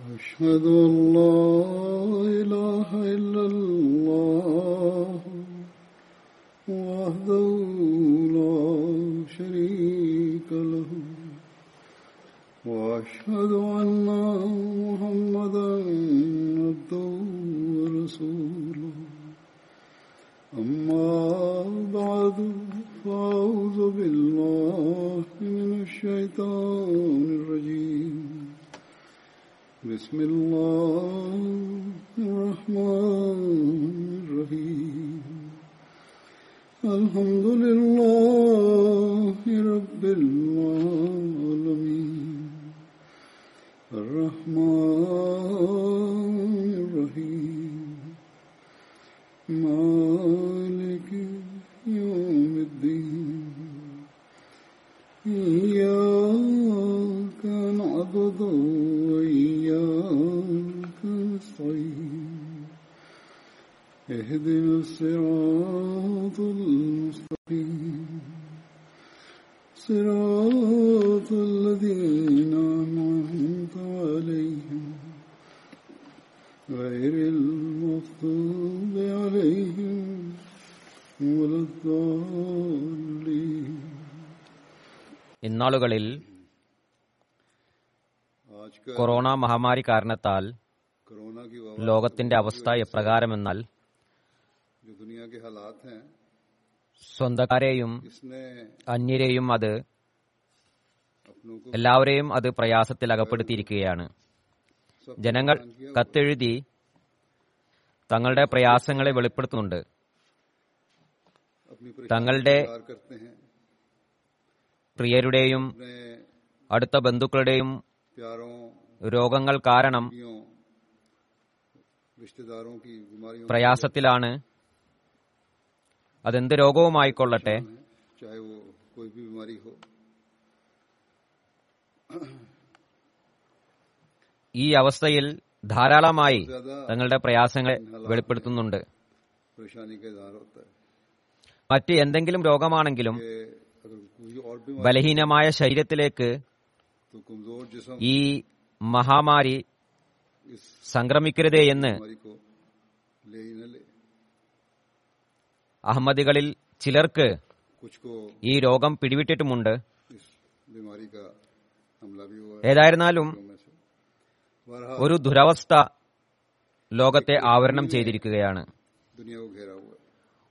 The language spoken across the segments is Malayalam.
أشهد أن لا إله إلا നാളുകളിൽ കൊറോണ മഹാമാരി കാരണത്താൽ ലോകത്തിന്റെ അവസ്ഥ എപ്രകാരമെന്നാൽ സ്വന്തക്കാരെയും അന്യരെയും അത് എല്ലാവരെയും അത് പ്രയാസത്തിൽ അകപ്പെടുത്തിയിരിക്കുകയാണ്. ജനങ്ങൾ കത്തെഴുതി തങ്ങളുടെ പ്രയാസങ്ങളെ വെളിപ്പെടുത്തുന്നുണ്ട്. തങ്ങളുടെ പ്രിയരുടെയും അടുത്ത ബന്ധുക്കളുടെയും രോഗങ്ങൾ കാരണം പ്രയാസത്തിലാണ്. അതെന്ത് രോഗവുമായിക്കൊള്ളട്ടെ? ഈ അവസ്ഥയിൽ ധാരാളമായി തങ്ങളുടെ പ്രയാസങ്ങൾ വെളിപ്പെടുത്തുന്നുണ്ട്. മറ്റ് എന്തെങ്കിലും രോഗമാണെങ്കിലും ബലഹീനമായ ശരീരത്തിലേക്ക് ഈ മഹാമാരി സംക്രമിക്കരുതേ എന്ന് അഹമ്മദികളിൽ ചിലർക്ക് ഈ രോഗം പിടിവിട്ടിട്ടുമുണ്ട്. ഏതായിരുന്നാലും ഒരു ദുരവസ്ഥ ലോകത്തെ ആവരണം ചെയ്തിരിക്കുകയാണ്.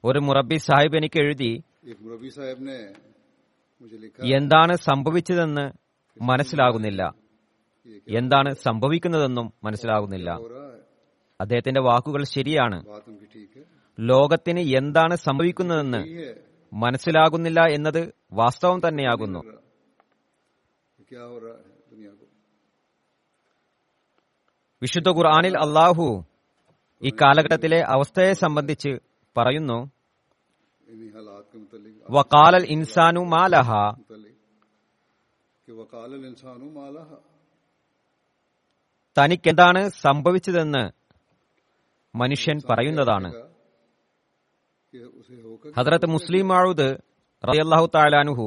ഒരു മുറബി സാഹിബ് എനിക്ക് എഴുതി എന്താണ് സംഭവിച്ചതെന്ന് മനസ്സിലാകുന്നില്ല. എന്താണ് സംഭവിക്കുന്നതെന്നും മനസ്സിലാകുന്നില്ല. അദ്ദേഹത്തിന്റെ വാക്കുകൾ ശരിയാണ്. ലോകത്തിന് എന്താണ് സംഭവിക്കുന്നതെന്ന് മനസ്സിലാകുന്നില്ല എന്നത് വാസ്തവം തന്നെയാകുന്നു. വിശുദ്ധ ഖുർആാനിൽ അള്ളാഹു ഈ കാലഘട്ടത്തിലെ അവസ്ഥയെ സംബന്ധിച്ച് പറയുന്നു. വകാലൽ ഇൻസാനു മാലഹ. തനിക്കെന്താണ് സംഭവിച്ചതെന്ന് മനുഷ്യൻ പറയുന്നതാണ്. ഹദ്രത്ത് മുസ്ലിം ആഴുദ് റയല്ലാഹു താലാനുഹു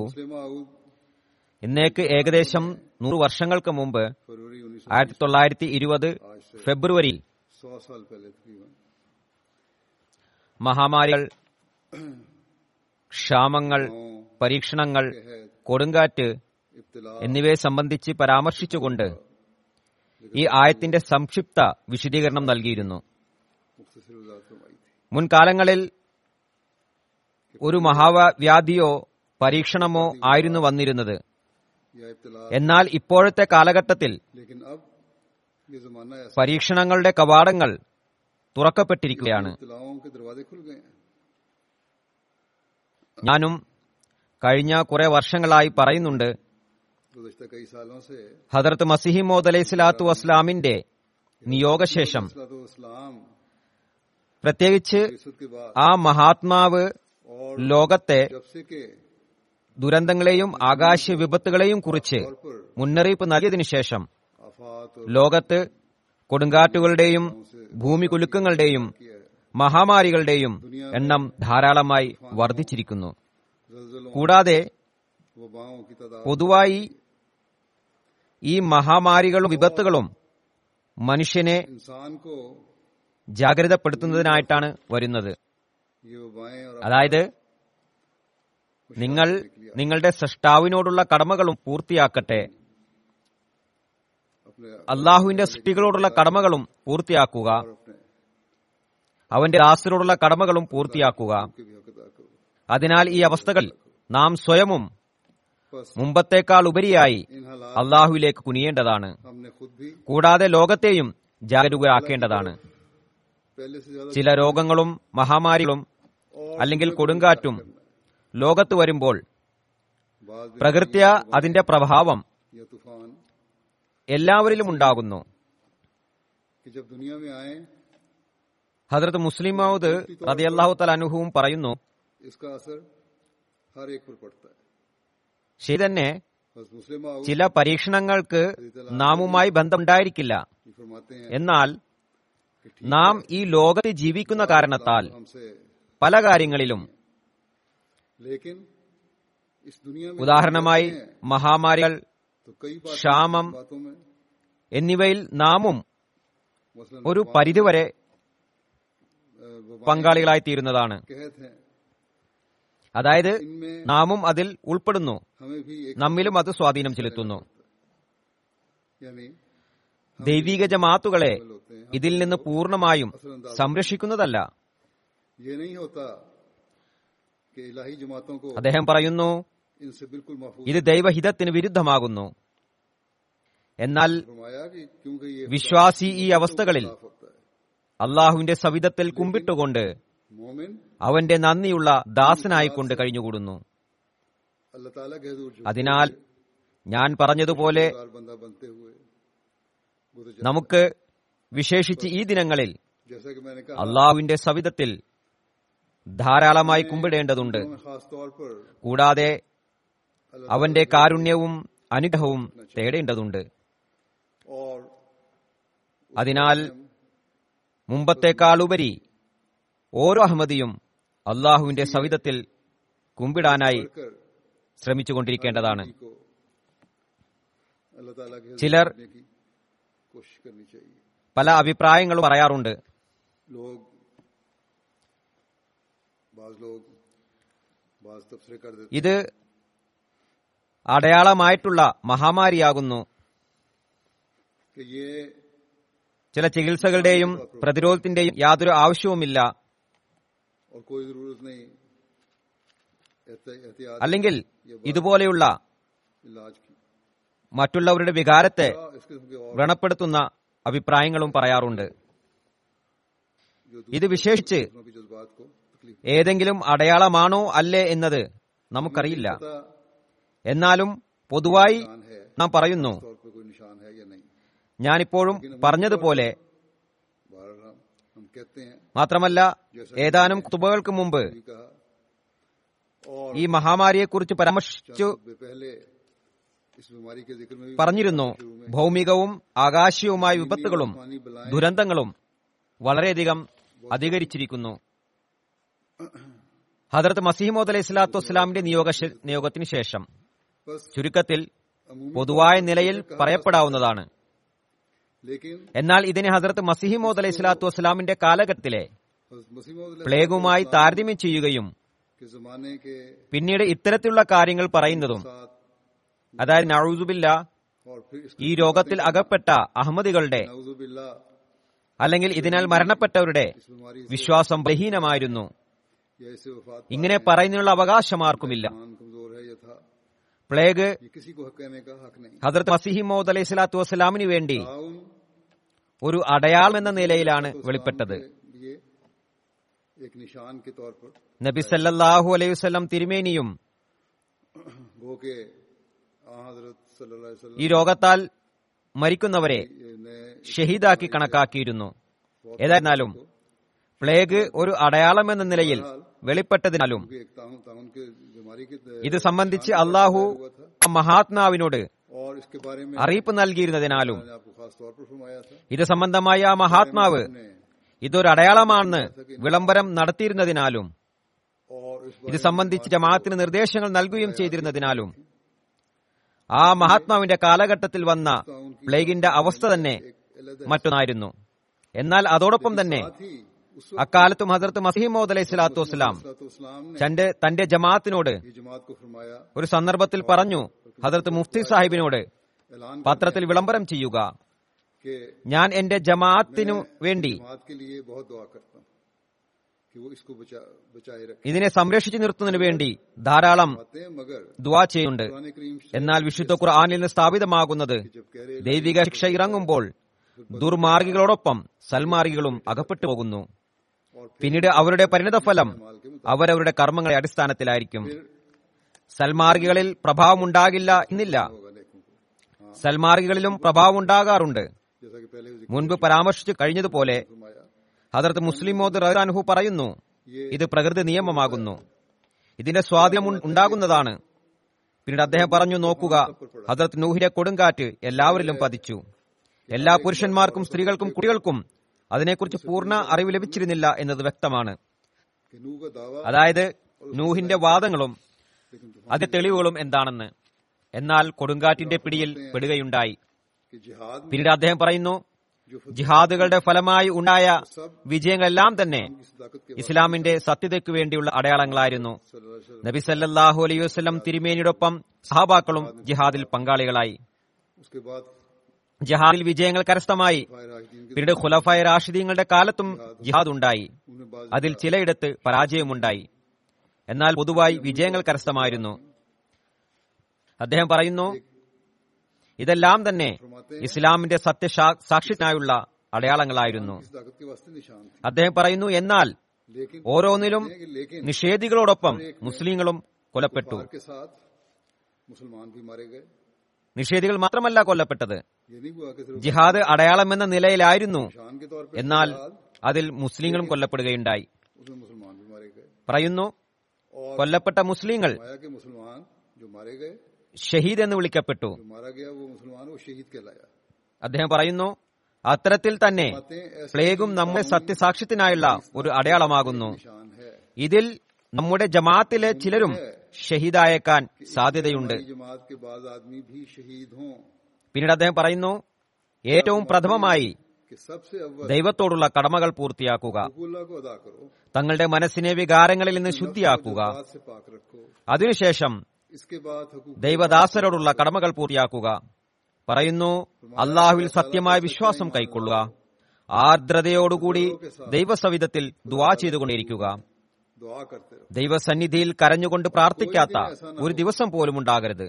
ഇന്നേക്ക് ഏകദേശം നൂറ് വർഷങ്ങൾക്ക് മുമ്പ് ആയിരത്തി തൊള്ളായിരത്തി ഇരുപത് ഫെബ്രുവരി മഹാമാരികൾ ക്ഷാമങ്ങൾ പരീക്ഷണങ്ങൾ കൊടുങ്കാറ്റ് എന്നിവയെ സംബന്ധിച്ച് പരാമർശിച്ചുകൊണ്ട് ഈ ആയത്തിന്റെ സംക്ഷിപ്ത വിശദീകരണം നൽകിയിരുന്നു. മുൻകാലങ്ങളിൽ ഒരു മഹാവ്യാധിയോ പരീക്ഷണമോ ആയിരുന്നു വന്നിരുന്നത്. എന്നാൽ ഇപ്പോഴത്തെ കാലഘട്ടത്തിൽ പരീക്ഷണങ്ങളുടെ കവാടങ്ങൾ തുറക്കപ്പെട്ടിരിക്കുകയാണ്. ഞാനും കഴിഞ്ഞ കുറെ വർഷങ്ങളായി പറയുന്നുണ്ട് ഹദർത്ത് മസിഹിമോദ് അലൈഹി സ്വലാത്തു വസ്ലാമിന്റെ നിയോഗശേഷം. പ്രത്യേകിച്ച് ആ മഹാത്മാവ് ലോകത്തെ ദുരന്തങ്ങളെയും ആകാശ വിപത്തുകളെയും കുറിച്ച് മുന്നറിയിപ്പ് നൽകിയതിനു ശേഷം ലോകത്ത് കൊടുങ്കാറ്റുകളുടെയും ഭൂമി കുലുക്കങ്ങളുടെയും മഹാമാരികളുടെയും എണ്ണം ധാരാളമായി വർദ്ധിച്ചിരിക്കുന്നു. കൂടാതെ പൊതുവായി ഈ മഹാമാരികളും വിപത്തുകളും മനുഷ്യനെ ജാഗ്രതപ്പെടുത്തുന്നതിനായിട്ടാണ് വരുന്നത്. അതായത് നിങ്ങൾ നിങ്ങളുടെ സൃഷ്ടാവിനോടുള്ള കടമകളും പൂർത്തിയാക്കട്ടെ. അള്ളാഹുവിന്റെ സൃഷ്ടികളോടുള്ള കടമകളും പൂർത്തിയാക്കുക. അവന്റെ ദാസരോടുള്ള കടമകളും പൂർത്തിയാക്കുക. അതിനാൽ ഈ അവസ്ഥകൾ നാം സ്വയമും മുമ്പത്തേക്കാൾ ഉപരിയായി അള്ളാഹുവിലേക്ക് കുനിയേണ്ടതാണ്. കൂടാതെ ലോകത്തെയും ജാഗരൂകരാക്കേണ്ടതാണ്. ചില രോഗങ്ങളും മഹാമാരികളും അല്ലെങ്കിൽ കൊടുങ്കാറ്റും ലോകത്ത് വരുമ്പോൾ പ്രകൃത്യ അതിന്റെ പ്രഭാവം എല്ലാവരിലും ഉണ്ടാകുന്നു. ഹജ്രത് മുസ്ലിം മൗദ് റതി അള്ളാഹു തലാനുഹുവും പറയുന്നു ശരി തന്നെ ചില പരീക്ഷണങ്ങൾക്ക് നാമുമായി ബന്ധമുണ്ടായിരിക്കില്ല. എന്നാൽ നാം ഈ ലോകത്ത് ജീവിക്കുന്ന കാരണത്താൽ പല കാര്യങ്ങളിലും ഉദാഹരണമായി മഹാമാരികൾ ക്ഷാമം എന്നിവയിൽ നാമും ഒരു പരിധിവരെ പങ്കാളികളായിത്തീരുന്നതാണ്. അതായത് നാമും അതിൽ ഉൾപ്പെടുന്നു. നമ്മിലും അത് സ്വാധീനം ചെലുത്തുന്നു. ദൈവിക ജമാത്തുകളെ ഇതിൽ നിന്ന് പൂർണമായും സംരക്ഷിക്കുന്നതല്ല. അദ്ദേഹം പറയുന്നു ഇത് ദൈവഹിതത്തിന് വിരുദ്ധമാകുന്നു. എന്നാൽ വിശ്വാസി ഈ അവസ്ഥകളിൽ അള്ളാഹുവിന്റെ സവിധത്തിൽ കുമ്പിട്ടുകൊണ്ട് അവന്റെ നന്ദിയുള്ള ദാസനായിക്കൊണ്ട് കഴിഞ്ഞുകൂടുന്നു. അതിനാൽ ഞാൻ പറഞ്ഞതുപോലെ നമുക്ക് വിശേഷിച്ച് ഈ ദിനങ്ങളിൽ അള്ളാഹുവിന്റെ സവിധത്തിൽ ധാരാളമായി കുമ്പിടേണ്ടതുണ്ട്. കൂടാതെ അവന്റെ കാരുണ്യവും അനുഗ്രഹവും തേടേണ്ടതുണ്ട്. അതിനാൽ മുമ്പത്തേക്കാളുപരി ഓരോ അഹമ്മദിയും അള്ളാഹുവിന്റെ സവിധത്തിൽ കുമ്പിടാനായി ശ്രമിച്ചുകൊണ്ടിരിക്കേണ്ടതാണ്. ചിലർ പല അഭിപ്രായങ്ങളും പറയാറുണ്ട്. ഇത് അടയാളമായിട്ടുള്ള മഹാമാരിയാകുന്നു. ചില ചികിത്സകളുടെയും പ്രതിരോധത്തിന്റെയും യാതൊരു ആവശ്യവുമില്ല. അല്ലെങ്കിൽ ഇതുപോലെയുള്ള മറ്റുള്ളവരുടെ വികാരത്തെ വ്രണപ്പെടുത്തുന്ന അഭിപ്രായങ്ങളും പറയാറുണ്ട്. ഇത് വിശേഷിച്ച് ഏതെങ്കിലും അടയാളമാണോ അല്ലേ എന്നത് നമുക്കറിയില്ല. എന്നാലും പൊതുവായി നാം പറയുന്നു ഞാനിപ്പോഴും പറഞ്ഞതുപോലെ മാത്രമല്ല ഏതാനും കുത്തുബകൾക്ക് മുമ്പ് ഈ മഹാമാരിയെക്കുറിച്ച് പരാമർശിച്ചു പറഞ്ഞിരുന്നു. ഭൗമികവും ആകാശീയവുമായ വിപത്തുകളും ദുരന്തങ്ങളും വളരെയധികം അധികരിച്ചിരിക്കുന്നു. ഹദർത്ത് മസിഹിമോദ് അലൈഹി സ്വലാത്തു വസ്സലാമിന്റെ നിയോഗ നിയോഗത്തിന് ശേഷം ചുരുക്കത്തിൽ പൊതുവായ നിലയിൽ പറയപ്പെടാവുന്നതാണ്. എന്നാൽ ഇതിനെ ഹസ്രത്ത് മസിഹിമോദ് അലൈഹി സ്വലാത്തു വസ്സലാമിന്റെ കാലഘട്ടത്തിലെ പ്ലേഗുമായി താരതമ്യം ചെയ്യുകയും പിന്നീട് ഇത്തരത്തിലുള്ള കാര്യങ്ങൾ പറയുന്നതും അതായത് നഴൂസുബില്ല ഈ രോഗത്തിൽ അകപ്പെട്ട അഹമ്മദികളുടെ അല്ലെങ്കിൽ ഇതിനാൽ മരണപ്പെട്ടവരുടെ വിശ്വാസം ബഹീനമായിരുന്നു ഇങ്ങനെ പറയുന്നതിനുള്ള അവകാശമാർക്കുമില്ല പ്ലേഗ് ഹദർത്ത് മസിഹി മോദ് അലൈഹി സ്വലാത്തു വസ്സലാമിന് വേണ്ടി ഒരു അടയാളം എന്ന നിലയിലാണ് വെളിപ്പെട്ടത്. നബി സല്ലാഹു അലൈഹി വസ്ലം തിരുമേനിയും ഈ രോഗത്താൽ മരിക്കുന്നവരെ ഷഹീദാക്കി കണക്കാക്കിയിരുന്നു. ഏതായിരുന്നാലും പ്ലേഗ് ഒരു അടയാളം എന്ന നിലയിൽ വെളിപ്പെട്ടതിനാലും. ഇത് സംബന്ധിച്ച് അള്ളാഹു മഹാത്മാവിനോട് അറിയിപ്പ് നൽകിയിരുന്നതിനാലും. ഇത് സംബന്ധമായ ആ മഹാത്മാവ് ഇതൊരടയാളമാണെന്ന് വിളംബരം നടത്തിയിരുന്നതിനാലും. ഇത് സംബന്ധിച്ച് ജമാഅത്തിന് നിർദ്ദേശങ്ങൾ നൽകുകയും ചെയ്തിരുന്നതിനാലും. ആ മഹാത്മാവിന്റെ കാലഘട്ടത്തിൽ വന്ന പ്ലേഗിന്റെ അവസ്ഥ തന്നെ മറ്റൊന്നായിരുന്നു. എന്നാൽ അതോടൊപ്പം തന്നെ അക്കാലത്തും ഹസരത്ത് മസീമോദ് അലൈഹി സ്വലാത്തു വസ്സലാം തന്റെ ജമാഅത്തിനോട് ഒരു സന്ദർഭത്തിൽ പറഞ്ഞു ഹസരത്ത് മുഫ്തി സാഹിബിനോട് പത്രത്തിൽ വിളംബരം ചെയ്യുക. ഞാൻ എന്റെ ജമാഅത്തിനു വേണ്ടി ഇതിനെ സംരക്ഷിച്ചു നിർത്തുന്നതിന് വേണ്ടി ധാരാളം ദുവാ ചെയ്യുന്നുണ്ട്. എന്നാൽ വിശുദ്ധ ഖുർആാനിൽ നിന്ന് സ്ഥാപിതമാകുന്നത് ദൈവിക ശിക്ഷ ഇറങ്ങുമ്പോൾ ദുർമാർഗികളോടൊപ്പം സൽമാർഗികളും അകപ്പെട്ടു പോകുന്നു. പിന്നീട് അവരുടെ പരിണിതഫലം അവരവരുടെ കർമ്മങ്ങളെ അടിസ്ഥാനത്തിലായിരിക്കും. സൽമാർഗികളിൽ പ്രഭാവം ഉണ്ടാകില്ല എന്നില്ല. സൽമാർഗികളിലും പ്രഭാവം ഉണ്ടാകാറുണ്ട് മുൻപ് പരാമർശിച്ചു കഴിഞ്ഞതുപോലെ ഹദർത്ത് മുസ്ലിം മോദ് റഹ്ദാൻഹു പറയുന്നു ഇത് പ്രകൃതി നിയമമാകുന്നു. ഇതിന്റെ സ്വാധീനം ഉണ്ടാകുന്നതാണ്. പിന്നീട് അദ്ദേഹം പറഞ്ഞു നോക്കുക ഹദർത്ത് നൂഹിലെ കൊടുങ്കാറ്റ് എല്ലാവരിലും പതിച്ചു. എല്ലാ പുരുഷന്മാർക്കും സ്ത്രീകൾക്കും കുട്ടികൾക്കും അതിനെക്കുറിച്ച് പൂർണ അറിവ് ലഭിച്ചിരുന്നില്ല എന്നത് വ്യക്തമാണ്. അതായത് നൂഹിന്റെ വാദങ്ങളും അതിന്റെ തെളിവുകളും എന്താണെന്ന്. എന്നാൽ കൊടുങ്കാറ്റിന്റെ പിടിയിൽ പെടുകയുണ്ടായി. പിന്നീട് അദ്ദേഹം പറയുന്നു ജിഹാദുകളുടെ ഫലമായി ഉണ്ടായ വിജയങ്ങളെല്ലാം തന്നെ ഇസ്ലാമിന്റെ സത്യതയ്ക്കു വേണ്ടിയുള്ള അടയാളങ്ങളായിരുന്നു. നബി സല്ലാഹു അലൈഹി വസ്ലം തിരുമേനിയോടൊപ്പം സഹാബാക്കളും ജിഹാദിൽ പങ്കാളികളായി. ജഹാദിൽ വിജയങ്ങൾ കരസ്ഥമായി. പിന്നീട് ഖുലഫായ റാഷിദീങ്ങളുടെ കാലത്തും ജിഹാദ് ഉണ്ടായി. അതിൽ ചിലയിടത്ത് പരാജയമുണ്ടായി. എന്നാൽ പൊതുവായി വിജയങ്ങൾ കരസ്ഥമായിരുന്നു. അദ്ദേഹം പറയുന്നു ഇതെല്ലാം തന്നെ ഇസ്ലാമിന്റെ സത്യസാക്ഷിനായുള്ള അടയാളങ്ങളായിരുന്നു. അദ്ദേഹം പറയുന്നു എന്നാൽ ഓരോന്നിലും നിഷേധികളോടൊപ്പം മുസ്ലിങ്ങളും കൊലപ്പെട്ടു നിഷേധികൾ മാത്രമല്ല കൊല്ലപ്പെട്ടത്. ജിഹാദ് അടയാളമെന്ന നിലയിലായിരുന്നു എന്നാൽ അതിൽ മുസ്ലിങ്ങളും കൊല്ലപ്പെടുകയുണ്ടായി പറയുന്നു കൊല്ലപ്പെട്ട മുസ്ലിങ്ങൾ ഷഹീദ് എന്ന് വിളിക്കപ്പെട്ടു അദ്ദേഹം പറയുന്നു അത്തരത്തിൽ തന്നെ പ്ലേഗും നമ്മുടെ സത്യസാക്ഷ്യത്തിനായുള്ള ഒരു അടയാളമാകുന്നു ഇതിൽ നമ്മുടെ ജമാഅത്തിലെ ചിലരും ഷഹീദായേക്കാൻ സാധ്യതയുണ്ട് പിന്നീട് അദ്ദേഹം പറയുന്നു ഏറ്റവും പ്രഥമമായി ദൈവത്തോടുള്ള കടമകൾ പൂർത്തിയാക്കുക തങ്ങളുടെ മനസ്സിനെ വികാരങ്ങളിൽ നിന്ന് ശുദ്ധിയാക്കുക അതിനുശേഷം ദൈവദാസരോടുള്ള കടമകൾ പൂർത്തിയാക്കുക. പറയുന്നു അള്ളാഹുവിൽ സത്യമായ വിശ്വാസം കൈക്കൊള്ളുക ആർദ്രതയോടുകൂടി ദൈവസവിധത്തിൽ ദ്വാ ചെയ്തുകൊണ്ടിരിക്കുക. ദൈവസന്നിധിയിൽ കരഞ്ഞുകൊണ്ട് പ്രാർത്ഥിക്കാത്ത ഒരു ദിവസം പോലും ഉണ്ടാകരുത്.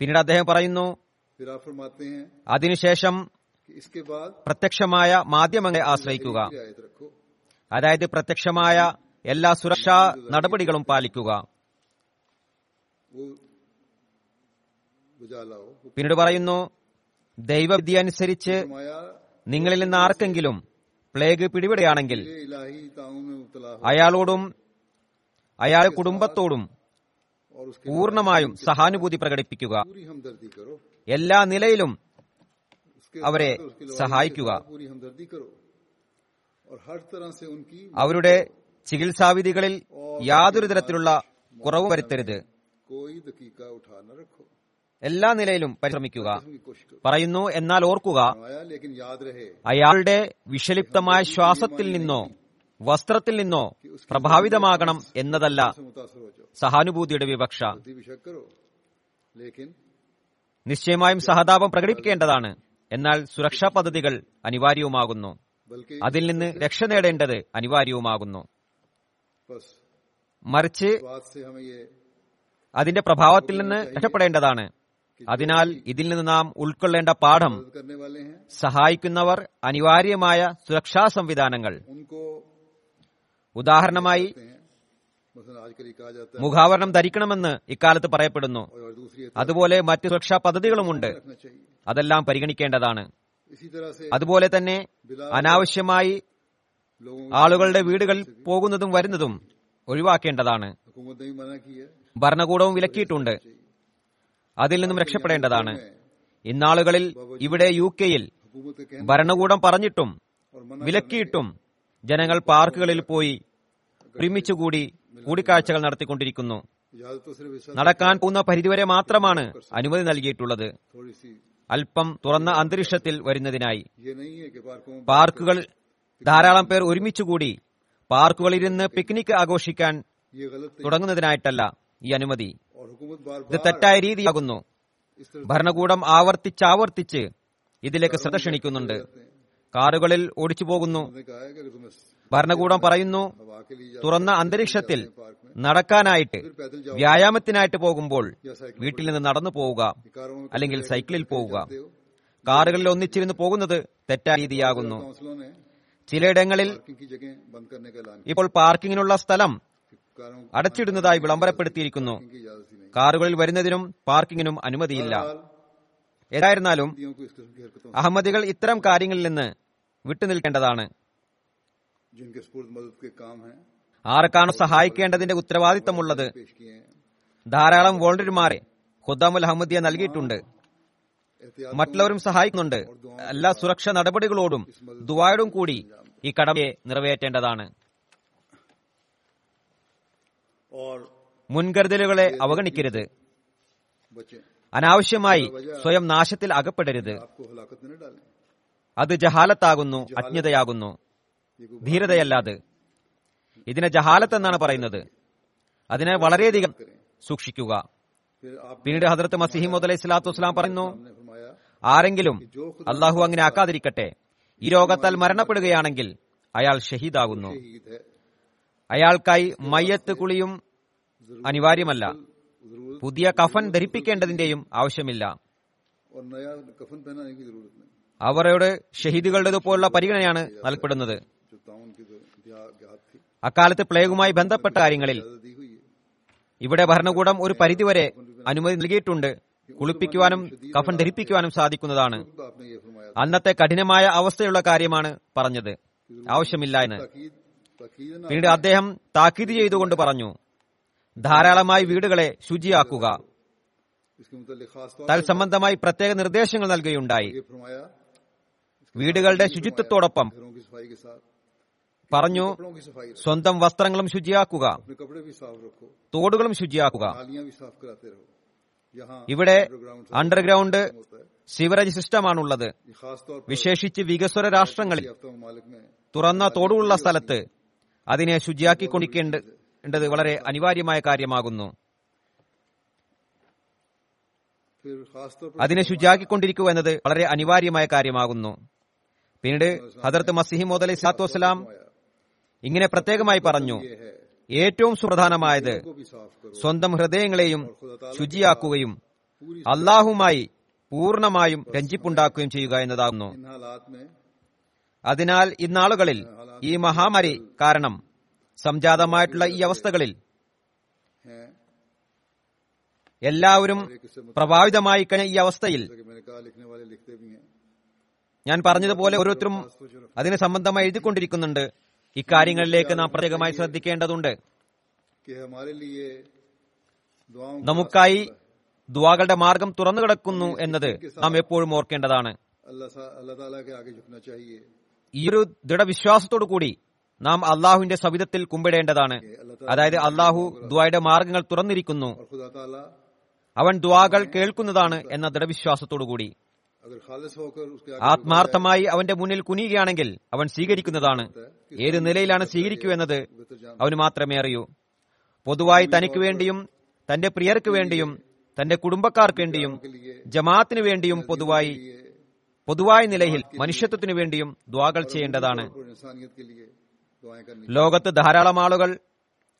പിന്നീട് അദ്ദേഹം പറയുന്നു അതിനുശേഷം പ്രത്യക്ഷമായ മാധ്യമങ്ങളെ ആശ്രയിക്കുക. അതായത് പ്രത്യക്ഷമായ എല്ലാ സുരക്ഷാ നടപടികളും പാലിക്കുക. പിന്നീട് പറയുന്നു ദൈവവിദ്യ അനുസരിച്ച് നിങ്ങളിൽ നിന്ന് ആർക്കെങ്കിലും പ്ലേഗ് പിടിപെടുകയാണെങ്കിൽ അയാളോടും അയാളുടെ കുടുംബത്തോടും പൂർണമായും സഹാനുഭൂതി പ്രകടിപ്പിക്കുക. എല്ലാ നിലയിലും അവരെ സഹായിക്കുക. അവരുടെ ചികിത്സാവിധികളിൽ യാതൊരു തരത്തിലുള്ള കുറവ് വരുത്തരുത്. എല്ലാ നിലയിലും പരിശ്രമിക്കുക. പറയുന്നു എന്നാൽ ഓർക്കുക അയാളുടെ വിഷലിപ്തമായ ശ്വാസത്തിൽ നിന്നോ വസ്ത്രത്തിൽ നിന്നോ പ്രഭാവിതമാകണം എന്നതല്ല സഹാനുഭൂതിയുടെ വിവക്ഷ. നിശ്ചയമായും സഹതാപം പ്രകടിപ്പിക്കേണ്ടതാണ്. എന്നാൽ സുരക്ഷാ പദ്ധതികൾ അനിവാര്യവുമാകുന്നു. അതിൽ നിന്ന് രക്ഷ നേടേണ്ടത് അനിവാര്യവുമാകുന്നു. മറിച്ച് അതിന്റെ പ്രഭാവത്തിൽ നിന്ന് രക്ഷപ്പെടേണ്ടതാണ്. അതിനാൽ ഇതിൽ നിന്ന് നാം ഉൾക്കൊള്ളേണ്ട പാഠം സഹായിക്കുന്നവർ അനിവാര്യമായ സുരക്ഷാ സംവിധാനങ്ങൾ. ഉദാഹരണമായി മുഖാവരണം ധരിക്കണമെന്ന് ഇക്കാലത്ത് പറയപ്പെടുന്നു. അതുപോലെ മറ്റ് സുരക്ഷാ പദ്ധതികളുമുണ്ട്. അതെല്ലാം പരിഗണിക്കേണ്ടതാണ്. അതുപോലെ തന്നെ അനാവശ്യമായി ആളുകളുടെ വീടുകളിൽ പോകുന്നതും വരുന്നതും ഒഴിവാക്കേണ്ടതാണ്. ഭരണകൂടവും വിലക്കിയിട്ടുണ്ട്. അതിൽ നിന്നും രക്ഷപ്പെടേണ്ടതാണ്. ഇന്നാളുകളിൽ ഇവിടെ യു കെയിൽ ഭരണകൂടം പറഞ്ഞിട്ടും വിലക്കിയിട്ടും ജനങ്ങൾ പാർക്കുകളിൽ പോയി ഒരുമിച്ചുകൂടി കൂടിക്കാഴ്ചകൾ നടത്തിക്കൊണ്ടിരിക്കുന്നു. നടക്കാൻ പോകുന്ന പരിധിവരെ മാത്രമാണ് അനുമതി നൽകിയിട്ടുള്ളത്. അല്പം തുറന്ന അന്തരീക്ഷത്തിൽ വരുന്നതിനായി. പാർക്കുകൾ ധാരാളം പേർ ഒരുമിച്ചുകൂടി പാർക്കുകളിൽ ഇരുന്ന് പിക്നിക് ആഘോഷിക്കാൻ തുടങ്ങുന്നതിനായിട്ടല്ല ഈ അനുമതി. ഇത് തെറ്റായ രീതിയാകുന്നു. ഭരണകൂടം ആവർത്തിച്ചാവർത്തിച്ച് ഇതിലേക്ക് ശ്രദ്ധ ക്ഷണിക്കുന്നുണ്ട്. കാറുകളിൽ ഓടിച്ചുപോകുന്നു ഭരണകൂടം പറയുന്നു തുറന്ന അന്തരീക്ഷത്തിൽ നടക്കാനായിട്ട് വ്യായാമത്തിനായിട്ട് പോകുമ്പോൾ വീട്ടിൽ നിന്ന് നടന്നു പോവുക അല്ലെങ്കിൽ സൈക്കിളിൽ പോവുക. കാറുകളിൽ ഒന്നിച്ചിരുന്ന് പോകുന്നത് തെറ്റായ രീതിയാകുന്നു. ചിലയിടങ്ങളിൽ ഇപ്പോൾ പാർക്കിങ്ങിനുള്ള സ്ഥലം അടച്ചിടുന്നതായി വിളംബരപ്പെടുത്തിയിരിക്കുന്നു. കാറുകളിൽ വരുന്നതിനും പാർക്കിങ്ങിനും അനുമതിയില്ല. ഏതായിരുന്നാലും അഹമ്മദികൾ ഇത്തരം കാര്യങ്ങളിൽ നിന്ന് വിട്ടുനിൽക്കേണ്ടതാണ് ആർക്കാണ് സഹായിക്കേണ്ടതിന്റെ ഉത്തരവാദിത്തമുള്ളത്? ധാരാളം വോളണ്ടിയർമാരെ ഖുദാമുൽ അഹമ്മദിയ അഹമ്മദിയെ നൽകിയിട്ടുണ്ട് മറ്റുള്ളവരും സഹായിക്കുന്നുണ്ട്. എല്ലാ സുരക്ഷാ നടപടികളോടും ദുവായോടും കൂടി ഈ കടമയെ നിറവേറ്റേണ്ടതാണ്. മുൻകരുതലുകളെ അവഗണിക്കരുത്. അനാവശ്യമായി സ്വയം നാശത്തിൽ അകപ്പെടരുത്. അത് ജഹാലത്താകുന്നു അജ്ഞതയാകുന്നു. ധീരതയല്ലാതെ. ഇതിനെ ജഹാലത്ത് എന്നാണ് പറയുന്നത്. അതിനെ വളരെയധികം സൂക്ഷിക്കുക. പിന്നീട് ഹദർത്ത് മസിഹി മുതലൈഹി ഇസ്ലാത്തു വസ്സലാം പറയുന്നു ആരെങ്കിലും അള്ളാഹു അങ്ങനെ ആക്കാതിരിക്കട്ടെ. ഈ രോഗത്താൽ മരണപ്പെടുകയാണെങ്കിൽ അയാൾ ഷഹീദാകുന്നു. അയാൾക്കായി മയ്യത്ത് കുളിയും അനിവാര്യമല്ല. പുതിയ കഫൻ ധരിപ്പിക്കേണ്ടതിന്റെയും ആവശ്യമില്ല. അവരുടെ ഷഹീദുകളുടേതുപോലുള്ള പരിഗണനയാണ് നൽകപ്പെടുന്നത്. അക്കാലത്ത് പ്ലേഗുമായി ബന്ധപ്പെട്ട കാര്യങ്ങളിൽ ഇവിടെ ഭരണകൂടം ഒരു പരിധിവരെ അനുമതി നൽകിയിട്ടുണ്ട്. കുളിപ്പിക്കുവാനും കഫൻ ധരിപ്പിക്കുവാനും സാധിക്കുന്നതാണ്. അന്നത്തെ കഠിനമായ അവസ്ഥയുള്ള കാര്യമാണ് പറഞ്ഞത്. ആവശ്യമില്ല എന്ന്. പിന്നീട് അദ്ദേഹം താക്കീത് ചെയ്തുകൊണ്ട് പറഞ്ഞു ധാരാളമായി വീടുകളെ ശുചിയാക്കുക. തൽസംബന്ധമായി പ്രത്യേക നിർദ്ദേശങ്ങൾ നൽകുകയുണ്ടായി. വീടുകളുടെ ശുചിത്വത്തോടൊപ്പം പറഞ്ഞു സ്വന്തം വസ്ത്രങ്ങളും ശുചിയാക്കുക തോടുകളും ശുചിയാക്കുക. ഇവിടെ അണ്ടർഗ്രൗണ്ട് സിവറേജ് സിസ്റ്റമാണുള്ളത് വിശേഷിച്ച് വികസ്വര രാഷ്ട്രങ്ങളിൽ തുറന്ന തോടുള്ള സ്ഥലത്ത് അതിനെ ശുചിയാക്കിക്കൊണ്ടിരിക്കേണ്ടത് വളരെ അനിവാര്യമായ കാര്യമാകുന്നു. അതിനെ ശുചിയാക്കിക്കൊണ്ടിരിക്കുക എന്നത് വളരെ അനിവാര്യമായ കാര്യമാകുന്നു. പിന്നീട് ഹദർത്ത് മസിഹി മോദ് അലൈഹി സ്വലാത്തു വസ്സലാം ഇങ്ങനെ പ്രത്യേകമായി പറഞ്ഞു ഏറ്റവും സുപ്രധാനമായത് സ്വന്തം ഹൃദയങ്ങളെയും ശുചിയാക്കുകയും അള്ളാഹുമായി പൂർണമായും രഞ്ജിപ്പുണ്ടാക്കുകയും ചെയ്യുക എന്നതാകുന്നു. അതിനാൽ ഇന്നാളുകളിൽ ഈ മഹാമാരി കാരണം സംജാതമായിട്ടുള്ള ഈ അവസ്ഥകളിൽ എല്ലാവരും പ്രഭാവിതമായി കഴിഞ്ഞ ഈ അവസ്ഥയിൽ ഞാൻ പറഞ്ഞതുപോലെ ഓരോരുത്തരും അതിനെ സംബന്ധമായി എഴുതിക്കൊണ്ടിരിക്കുന്നുണ്ട്. ഇക്കാര്യങ്ങളിലേക്ക് നാം പ്രത്യേകമായി ശ്രദ്ധിക്കേണ്ടതുണ്ട്. നമുക്കായി ദ്വാകളുടെ മാർഗം തുറന്നു കിടക്കുന്നു എന്നത് നാം എപ്പോഴും ഓർക്കേണ്ടതാണ്. ഈ ഒരു ദൃഢവിശ്വാസത്തോടു കൂടി നാം അള്ളാഹുവിന്റെ സവിധത്തിൽ കുമ്പിടേണ്ടതാണ്. അതായത് അള്ളാഹു ദ്വായുടെ മാർഗങ്ങൾ തുറന്നിരിക്കുന്നു. അവൻ ദ്വാകൾ കേൾക്കുന്നതാണ് എന്ന ദൃഢവിശ്വാസത്തോടു കൂടി. ആത്മാർത്ഥമായി അവന്റെ മുന്നിൽ കുനിയുകയാണെങ്കിൽ അവൻ സ്വീകരിക്കുന്നതാണ്. ഏത് നിലയിലാണ് സ്വീകരിക്കൂ എന്നത് അവന് മാത്രമേ അറിയൂ. പൊതുവായി തനിക്ക് വേണ്ടിയും തന്റെ പ്രിയർക്ക് വേണ്ടിയും തന്റെ കുടുംബക്കാർക്ക് വേണ്ടിയും ജമാഅത്തിന് വേണ്ടിയും പൊതുവായി പൊതുവായ നിലയിൽ മനുഷ്യത്വത്തിനു വേണ്ടിയും ദ്വാകൾ ചെയ്യേണ്ടതാണ്. ലോകത്ത് ധാരാളം ആളുകൾ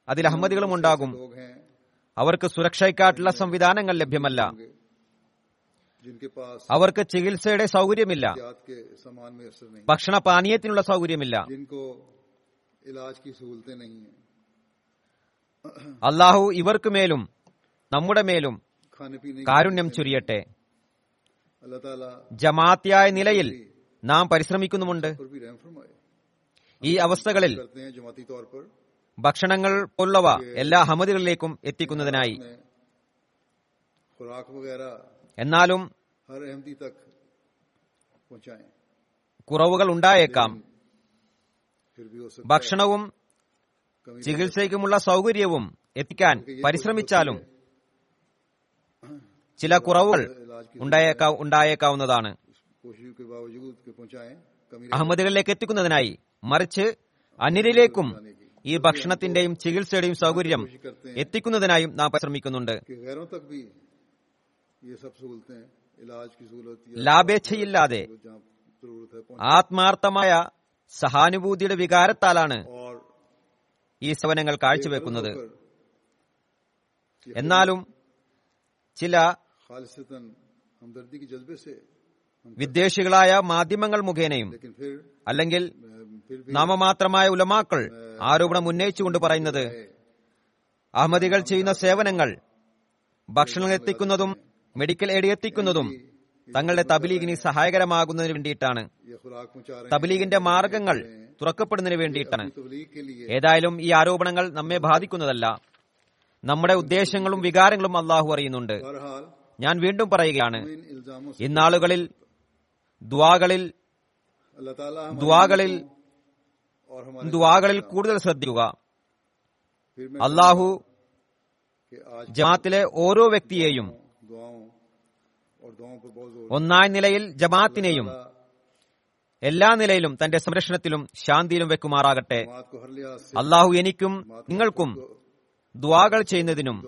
അതിൽ അഹമ്മദികളും ഉണ്ടാകും. അവർക്ക് സുരക്ഷയ്ക്കായിട്ടുള്ള സംവിധാനങ്ങൾ ലഭ്യമല്ല. അവർക്ക് ചികിത്സയുടെ സൗകര്യമില്ല. ഭക്ഷണ പാനീയത്തിനുള്ള സൗകര്യമില്ല. അള്ളാഹു ഇവർക്ക് മേലും നമ്മുടെ മേലും കാരുണ്യം ചുരിയട്ടെ. ജമാത്തിയായ നിലയിൽ നാം പരിശ്രമിക്കുന്നുമുണ്ട്. ഈ അവസ്ഥകളിൽ ഭക്ഷണങ്ങൾ പോലുള്ളവ എല്ലാ ഹമദുകളിലേക്കും എത്തിക്കുന്നതിനായി. എന്നാലും കുറവുകൾ ഉണ്ടായേക്കാം. ഭക്ഷണവും ചികിത്സയ്ക്കുമുള്ള സൗകര്യവും എത്തിക്കാൻ പരിശ്രമിച്ചാലും ചില കുറവുകൾ ഉണ്ടായേക്കാവുന്നതാണ്. അഹമ്മദികളിലേക്ക് എത്തിക്കുന്നതിനായി മറിച്ച് അന്യരിലേക്കും ഈ ഭക്ഷണത്തിന്റെയും ചികിത്സയുടെയും സൗകര്യം എത്തിക്കുന്നതിനായും നാം പരിശ്രമിക്കുന്നുണ്ട്. ലാഭേച്ഛയില്ലാതെ ആത്മാർത്ഥമായ സഹാനുഭൂതിയുടെ വികാരത്താലാണ് ഈ സേവനങ്ങൾ കാഴ്ചവെക്കുന്നത് എന്നാലും ചില വിദ്വേഷികളായ മാധ്യമങ്ങൾ മുഖേനയും അല്ലെങ്കിൽ നാമമാത്രമായ ഉലമാക്കൾ ആരോപണം ഉന്നയിച്ചുകൊണ്ട് പറയുന്നത് അഹമ്മദികൾ ചെയ്യുന്ന സേവനങ്ങൾ ഭക്ഷണം എത്തിക്കുന്നതും മെഡിക്കൽ എയ്ഡ് എത്തിക്കുന്നതും തങ്ങളുടെ തബലീഗിന് സഹായകരമാകുന്നതിന് വേണ്ടിയിട്ടാണ്. തബലീഗിന്റെ മാർഗങ്ങൾ തുറക്കപ്പെടുന്നതിന് വേണ്ടിയിട്ടാണ്. ഏതായാലും ഈ ആരോപണങ്ങൾ നമ്മെ ബാധിക്കുന്നതല്ല. നമ്മുടെ ഉദ്ദേശങ്ങളും വികാരങ്ങളും അള്ളാഹു അറിയുന്നുണ്ട്. ഞാൻ വീണ്ടും പറയുകയാണ് ഇന്നാളുകളിൽ ദ്വാകളിൽ ദ്വാകളിൽ ദ്വാകളിൽ കൂടുതൽ ശ്രദ്ധിക്കുക. അള്ളാഹു ജമാത്തിലെ ഓരോ വ്യക്തിയെയും ഒന്നാം നിലയിൽ ജമാഅത്തിനെയും എല്ലാ നിലയിലും തന്റെ സംരക്ഷണത്തിലും ശാന്തിയിലും വെക്കുമാറാകട്ടെ. അള്ളാഹു എനിക്കും നിങ്ങൾക്കും ദുവാകൾ ചെയ്യുന്നതിനും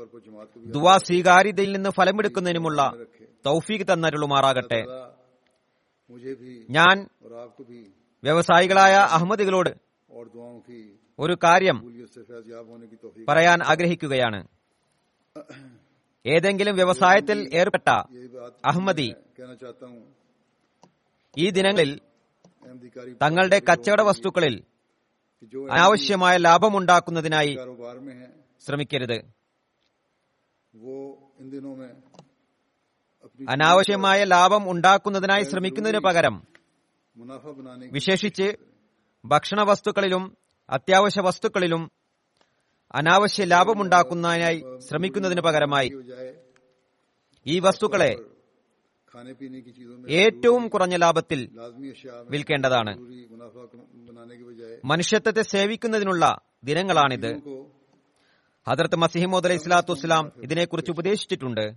ദുവാ സ്വീകാര്യതയിൽ നിന്ന് ഫലമെടുക്കുന്നതിനുമുള്ള തൗഫീഖ് തന്നരുളുമാറാകട്ടെ. ഞാൻ വ്യവസായികളായ അഹമ്മദികളോട് ഒരു കാര്യം പറയാൻ ആഗ്രഹിക്കുകയാണ്. ഏതെങ്കിലും വ്യവസായത്തിൽ ഏർപ്പെട്ട അഹമ്മദി ഈ ദിനങ്ങളിൽ തങ്ങളുടെ കച്ചവട വസ്തുക്കളിൽ അനാവശ്യമായ ലാഭമുണ്ടാക്കുന്നതിനായി ശ്രമിക്കരുത്. അനാവശ്യമായ ലാഭം ഉണ്ടാക്കുന്നതിനായി ശ്രമിക്കുന്നതിന് പകരം വിശേഷിച്ച് ഭക്ഷണ വസ്തുക്കളിലും അത്യാവശ്യ വസ്തുക്കളിലും അനാവശ്യ ലാഭമുണ്ടാക്കുന്നതിനായി ശ്രമിക്കുന്നതിന് പകരമായി ഈ വസ്തുക്കളെ ഏറ്റവും കുറഞ്ഞ ലാഭത്തിൽ വിൽക്കേണ്ടതാണ്. മനുഷ്യത്വത്തെ സേവിക്കുന്നതിനുള്ള ദിനങ്ങളാണിത്. ഹദർത്ത് മസിഹിമോദ് അലൈഹി സ്വലാത്തു വസ്സലാം ഇതിനെക്കുറിച്ച് ഉപദേശിച്ചിട്ടുണ്ട്.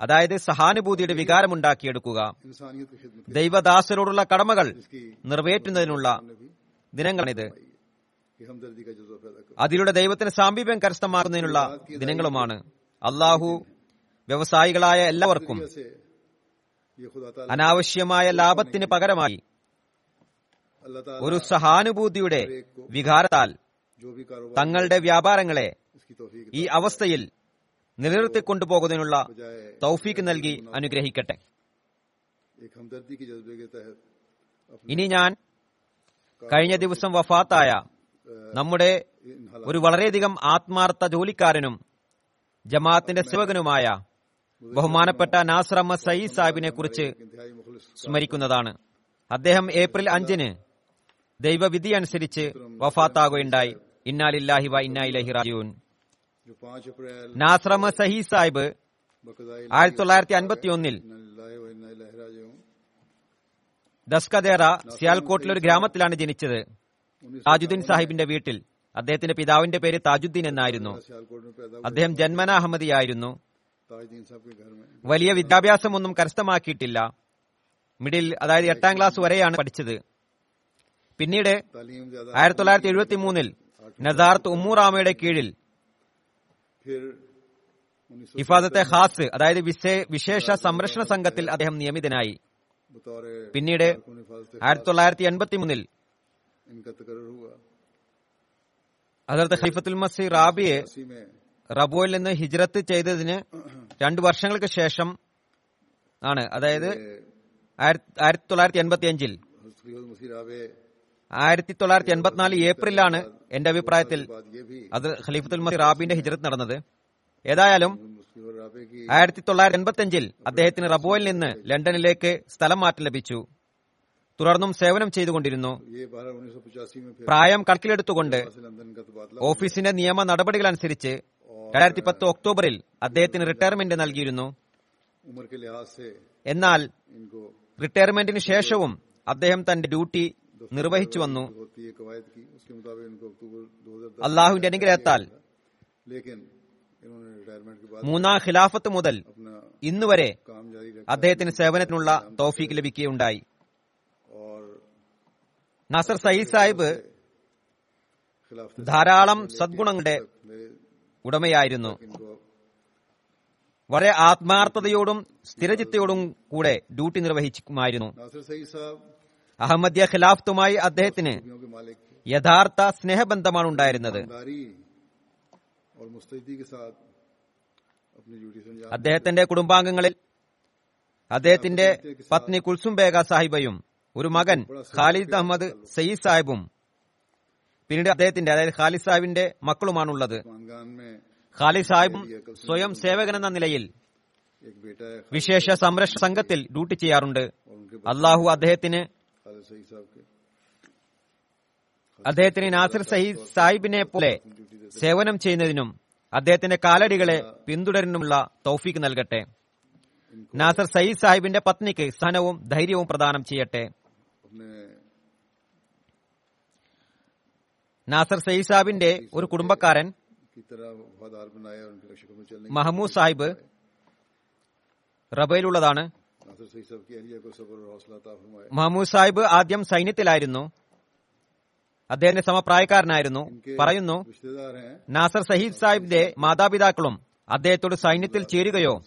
അതായത് സഹാനുഭൂതിയുടെ വികാരമുണ്ടാക്കിയെടുക്കുക. ദൈവദാസരോടുള്ള കടമകൾ നിറവേറ്റുന്നതിനുള്ള ദിനങ്ങളാണിത്. അതിലൂടെ ദൈവത്തിന് സാമീപ്യം കരസ്ഥമാക്കുന്നതിനുള്ള ദിനങ്ങളുമാണ്. അള്ളാഹു വ്യവസായികളായ എല്ലാവർക്കും അനാവശ്യമായ ലാഭത്തിന് പകരമായി ഒരു സഹാനുഭൂതിയുടെ വികാരത്താൽ തങ്ങളുടെ വ്യാപാരങ്ങളെ ഈ അവസ്ഥയിൽ നിലനിർത്തിക്കൊണ്ടുപോകുന്നതിനുള്ള തൗഫീക്ക് നൽകി അനുഗ്രഹിക്കട്ടെ. ഇനി ഞാൻ കഴിഞ്ഞ ദിവസം വഫാത്തായ നമ്മുടെ ഒരു വളരെയധികം ആത്മാർത്ഥ ജോലിക്കാരനും ജമാഅത്തിന്റെ സേവകനുമായ ബഹുമാനപ്പെട്ട നാസർ അഹമ്മദ് സയ്യി സാഹിബിനെ കുറിച്ച് സ്മരിക്കുന്നതാണ്. അദ്ദേഹം ഏപ്രിൽ അഞ്ചിന് ദൈവവിധി അനുസരിച്ച് വഫാത്താകുകയുണ്ടായി. ഇന്നാലില്ലാഹി വ ഇന്നായിലഹി റാജൂൻ നാസർ അഹമ്മദ് സഹീദ് സാഹിബ് ആയിരത്തി തൊള്ളായിരത്തി അൻപത്തി ഒന്നിൽ ദസ്കദേറ സിയാൽകോട്ടിലെ ഒരു ഗ്രാമത്തിലാണ് ജനിച്ചത്. താജുദ്ദീൻ സാഹിബിന്റെ വീട്ടിൽ അദ്ദേഹത്തിന്റെ പിതാവിന്റെ പേര് താജുദ്ദീൻ എന്നായിരുന്നു. അദ്ദേഹം ജന്മന അഹമ്മദിയായിരുന്നു. വലിയ വിദ്യാഭ്യാസമൊന്നും കരസ്ഥമാക്കിയിട്ടില്ല. മിഡിൽ അതായത് എട്ടാം ക്ലാസ് വരെയാണ് പഠിച്ചത്. പിന്നീട് ആയിരത്തി തൊള്ളായിരത്തി എഴുപത്തി മൂന്നിൽ നസാർത്ത് ഉമ്മൂറാമയുടെ കീഴിൽ ഹിഫാസത്തെ ഹാസ് അതായത് വിശേഷ സംരക്ഷണ സംഘത്തിൽ അദ്ദേഹം നിയമിതനായി. പിന്നീട് ആയിരത്തി തൊള്ളായിരത്തി എൺപത്തി മൂന്നിൽ അതർത്ഥ ഖലീഫത്തുൽ മസി റാബിയെ റബുവിൽ നിന്ന് ഹിജ്രത്ത് ചെയ്തതിന് രണ്ടു വർഷങ്ങൾക്ക് ശേഷം ആണ്. അതായത് ആയിരത്തി തൊള്ളായിരത്തി എൺപത്തി അഞ്ചിൽ ആയിരത്തി തൊള്ളായിരത്തി എൺപത്തിനാല് ഏപ്രിലാണ് എന്റെ അഭിപ്രായത്തിൽ അത് ഖലീഫത്തുൽ മസി റാബിന്റെ ഹിജ്രത്ത് നടന്നത്. ഏതായാലും ആയിരത്തി തൊള്ളായിരത്തി എൺപത്തി അഞ്ചിൽ അദ്ദേഹത്തിന് റബുവിൽ നിന്ന് ലണ്ടനിലേക്ക് സ്ഥലം മാറ്റം ലഭിച്ചു. തുടർന്നും സേവനം ചെയ്തുകൊണ്ടിരുന്നു. പ്രായം കണക്കിലെടുത്തുകൊണ്ട് ഓഫീസിന്റെ നിയമ നടപടികളനുസരിച്ച് രണ്ടായിരത്തി പത്ത് ഒക്ടോബറിൽ അദ്ദേഹത്തിന് റിട്ടയർമെന്റ് നൽകിയിരുന്നു. എന്നാൽ റിട്ടയർമെന്റിന് ശേഷവും അദ്ദേഹം തന്റെ ഡ്യൂട്ടി നിർവഹിച്ചു വന്നു. അള്ളാഹുവിന്റെ അനുഗ്രഹത്താൽ മൂന്നാം ഖിലാഫത്ത് മുതൽ ഇന്നുവരെ അദ്ദേഹത്തിന് സേവനത്തിനുള്ള തോഫീക്ക് ലഭിക്കുകയുണ്ടായി. നസർ സയ്യിദ് സാഹിബ് ധാരാളം സദ്ഗുണങ്ങളുടെ ഉടമയായിരുന്നു. വളരെ ആത്മാർത്ഥതയോടും സ്ഥിരചിത്തയോടും കൂടെ ഡ്യൂട്ടി നിർവഹിച്ചുമായിരുന്നു അഹമ്മദിയ ഖിലാഫ്തുമായി അദ്ദേഹത്തിന് യഥാർത്ഥ സ്നേഹബന്ധമാണ് ഉണ്ടായിരുന്നത്. അദ്ദേഹത്തിന്റെ കുടുംബാംഗങ്ങളിൽ അദ്ദേഹത്തിന്റെ പത്നി കുൽസും ബേഗ സാഹിബയും ഒരു മകൻ ഖാലിദ് അഹമ്മദ് സയ്യിദ് സാഹിബും പിന്നീട് അദ്ദേഹത്തിന്റെ അതായത് ഖാലിദ് സാഹിബിന്റെ മക്കളുമാണുള്ളത്. ഖാലിദ് സാഹിബും സ്വയം സേവകൻ എന്ന നിലയിൽ വിശേഷ സംരക്ഷ സംഘത്തിൽ ഡ്യൂട്ടി ചെയ്യാറുണ്ട്. അള്ളാഹു അദ്ദേഹത്തിന് അദ്ദേഹത്തിന് നാസിർ സഹീദ് സാഹിബിനെ പോലെ സേവനം ചെയ്യുന്നതിനും അദ്ദേഹത്തിന്റെ കാലടികളെ പിന്തുടരുന്നുമുള്ള തൗഫീക്ക് നൽകട്ടെ. നാസർ സയ്യിദ് സാഹിബിന്റെ പത്നിക്ക് സ്ഥാനവും ധൈര്യവും പ്രദാനം ചെയ്യട്ടെ. നാസർ സയ്യിസാബിന്റെ ഒരു കുടുംബക്കാരൻ മഹമ്മൂദ് സാഹിബ് റബയിലുള്ളതാണ്. മഹമ്മൂദ് സാഹിബ് ആദ്യം സൈന്യത്തിലായിരുന്നു. അദ്ദേഹത്തിന്റെ സമപ്രായക്കാരനായിരുന്നു. പറയുന്നു നാസർ സഹീദ് സാഹിബിന്റെ മാതാപിതാക്കളും അദ്ദേഹത്തോട് സൈന്യത്തിൽ ചേരുകയോ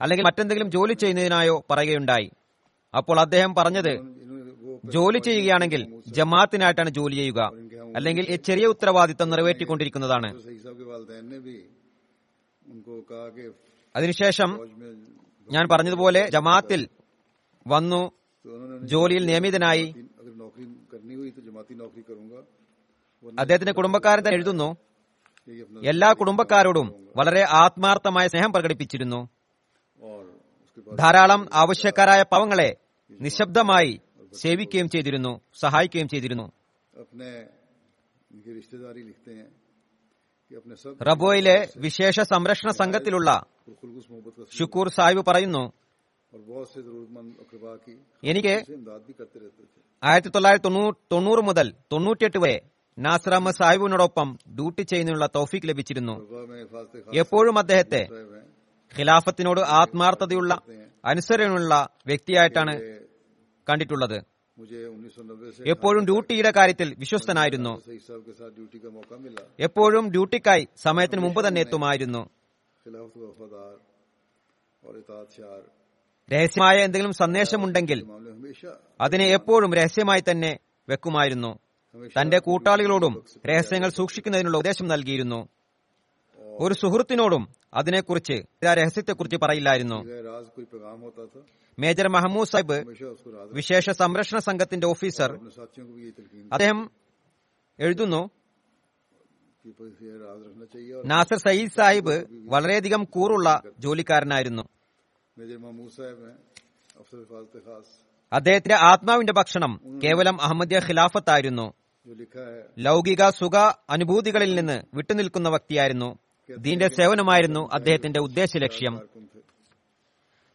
അല്ലെങ്കിൽ മറ്റെന്തെങ്കിലും ജോലി ചെയ്യുന്നതിനായോ പറയുകയുണ്ടായി. അപ്പോൾ അദ്ദേഹം പറഞ്ഞത് ജോലി ചെയ്യുകയാണെങ്കിൽ ജമാഅത്തിനായിട്ടാണ് ജോലി ചെയ്യുക. അല്ലെങ്കിൽ ഈ ചെറിയ ഉത്തരവാദിത്തം നിറവേറ്റിക്കൊണ്ടിരിക്കുന്നതാണ്. അതിനുശേഷം ഞാൻ പറഞ്ഞതുപോലെ ജമാഅത്തിൽ വന്നു ജോലിയിൽ നിയമിതനായി. അദ്ദേഹത്തിന്റെ കുടുംബക്കാരൻ തന്നെ എഴുതുന്നു എല്ലാ കുടുംബക്കാരോടും വളരെ ആത്മാർത്ഥമായ സ്നേഹം പ്രകടിപ്പിച്ചിരുന്നു. ധാരാളം ആവശ്യക്കാരായ പാവങ്ങളെ നിശബ്ദമായി സേവിക്കുകയും ചെയ്തിരുന്നു സഹായിക്കുകയും ചെയ്തിരുന്നു. റബോയിലെ വിശേഷ സംരക്ഷണ സംഘത്തിലുള്ള ഷുക്കൂർ സാഹിബ് പറയുന്നു എനിക്ക് ആയിരത്തി തൊള്ളായിരത്തി തൊണ്ണൂറ് മുതൽ തൊണ്ണൂറ്റിയെട്ട് വരെ നാസർ സാഹിബിനോടൊപ്പം ഡ്യൂട്ടി ചെയ്യുന്നതിനുള്ള തൗഫീഖ് ലഭിച്ചിരുന്നു. എപ്പോഴും അദ്ദേഹത്തെ ഖിലാഫത്തിനോട് ആത്മാർത്ഥതയുള്ള അനുസരണയുള്ള വ്യക്തിയായിട്ടാണ് കണ്ടിട്ടുള്ളത്. എപ്പോഴും ഡ്യൂട്ടിയുടെ കാര്യത്തിൽ വിശ്വസ്തനായിരുന്നു. എപ്പോഴും ഡ്യൂട്ടിക്കായി സമയത്തിന് മുമ്പ് തന്നെ എത്തുമായിരുന്നു. രഹസ്യമായ എന്തെങ്കിലും സന്ദേശമുണ്ടെങ്കിൽ അതിനെ എപ്പോഴും രഹസ്യമായി തന്നെ വെക്കുമായിരുന്നു. തന്റെ കൂട്ടാളികളോടും രഹസ്യങ്ങൾ സൂക്ഷിക്കുന്നതിനുള്ള ഉപദേശം നൽകിയിരുന്നു. ഒരു സുഹൃത്തിനോടും അതിനെക്കുറിച്ച് രഹസ്യത്തെക്കുറിച്ച് പറയില്ലായിരുന്നു. മേജർ മഹമ്മൂദ് സാഹിബ് വിശേഷ സംരക്ഷണ സംഘത്തിന്റെ ഓഫീസർ. അദ്ദേഹം എഴുതുന്നു നാസർ സയ്യിദ് സാഹിബ് വളരെയധികം കൂറുള്ള ജോലിക്കാരനായിരുന്നു. അദ്ദേഹത്തിന്റെ ആത്മാവിന്റെ ഭക്ഷണം കേവലം അഹമ്മദിയ ഖിലാഫത്തായിരുന്നു. ലൗകിക സുഖ അനുഭൂതികളിൽ നിന്ന് വിട്ടുനിൽക്കുന്ന വ്യക്തിയായിരുന്നു. ദീന്റെ സേവനമായിരുന്നു അദ്ദേഹത്തിന്റെ ഉദ്ദേശ ലക്ഷ്യം.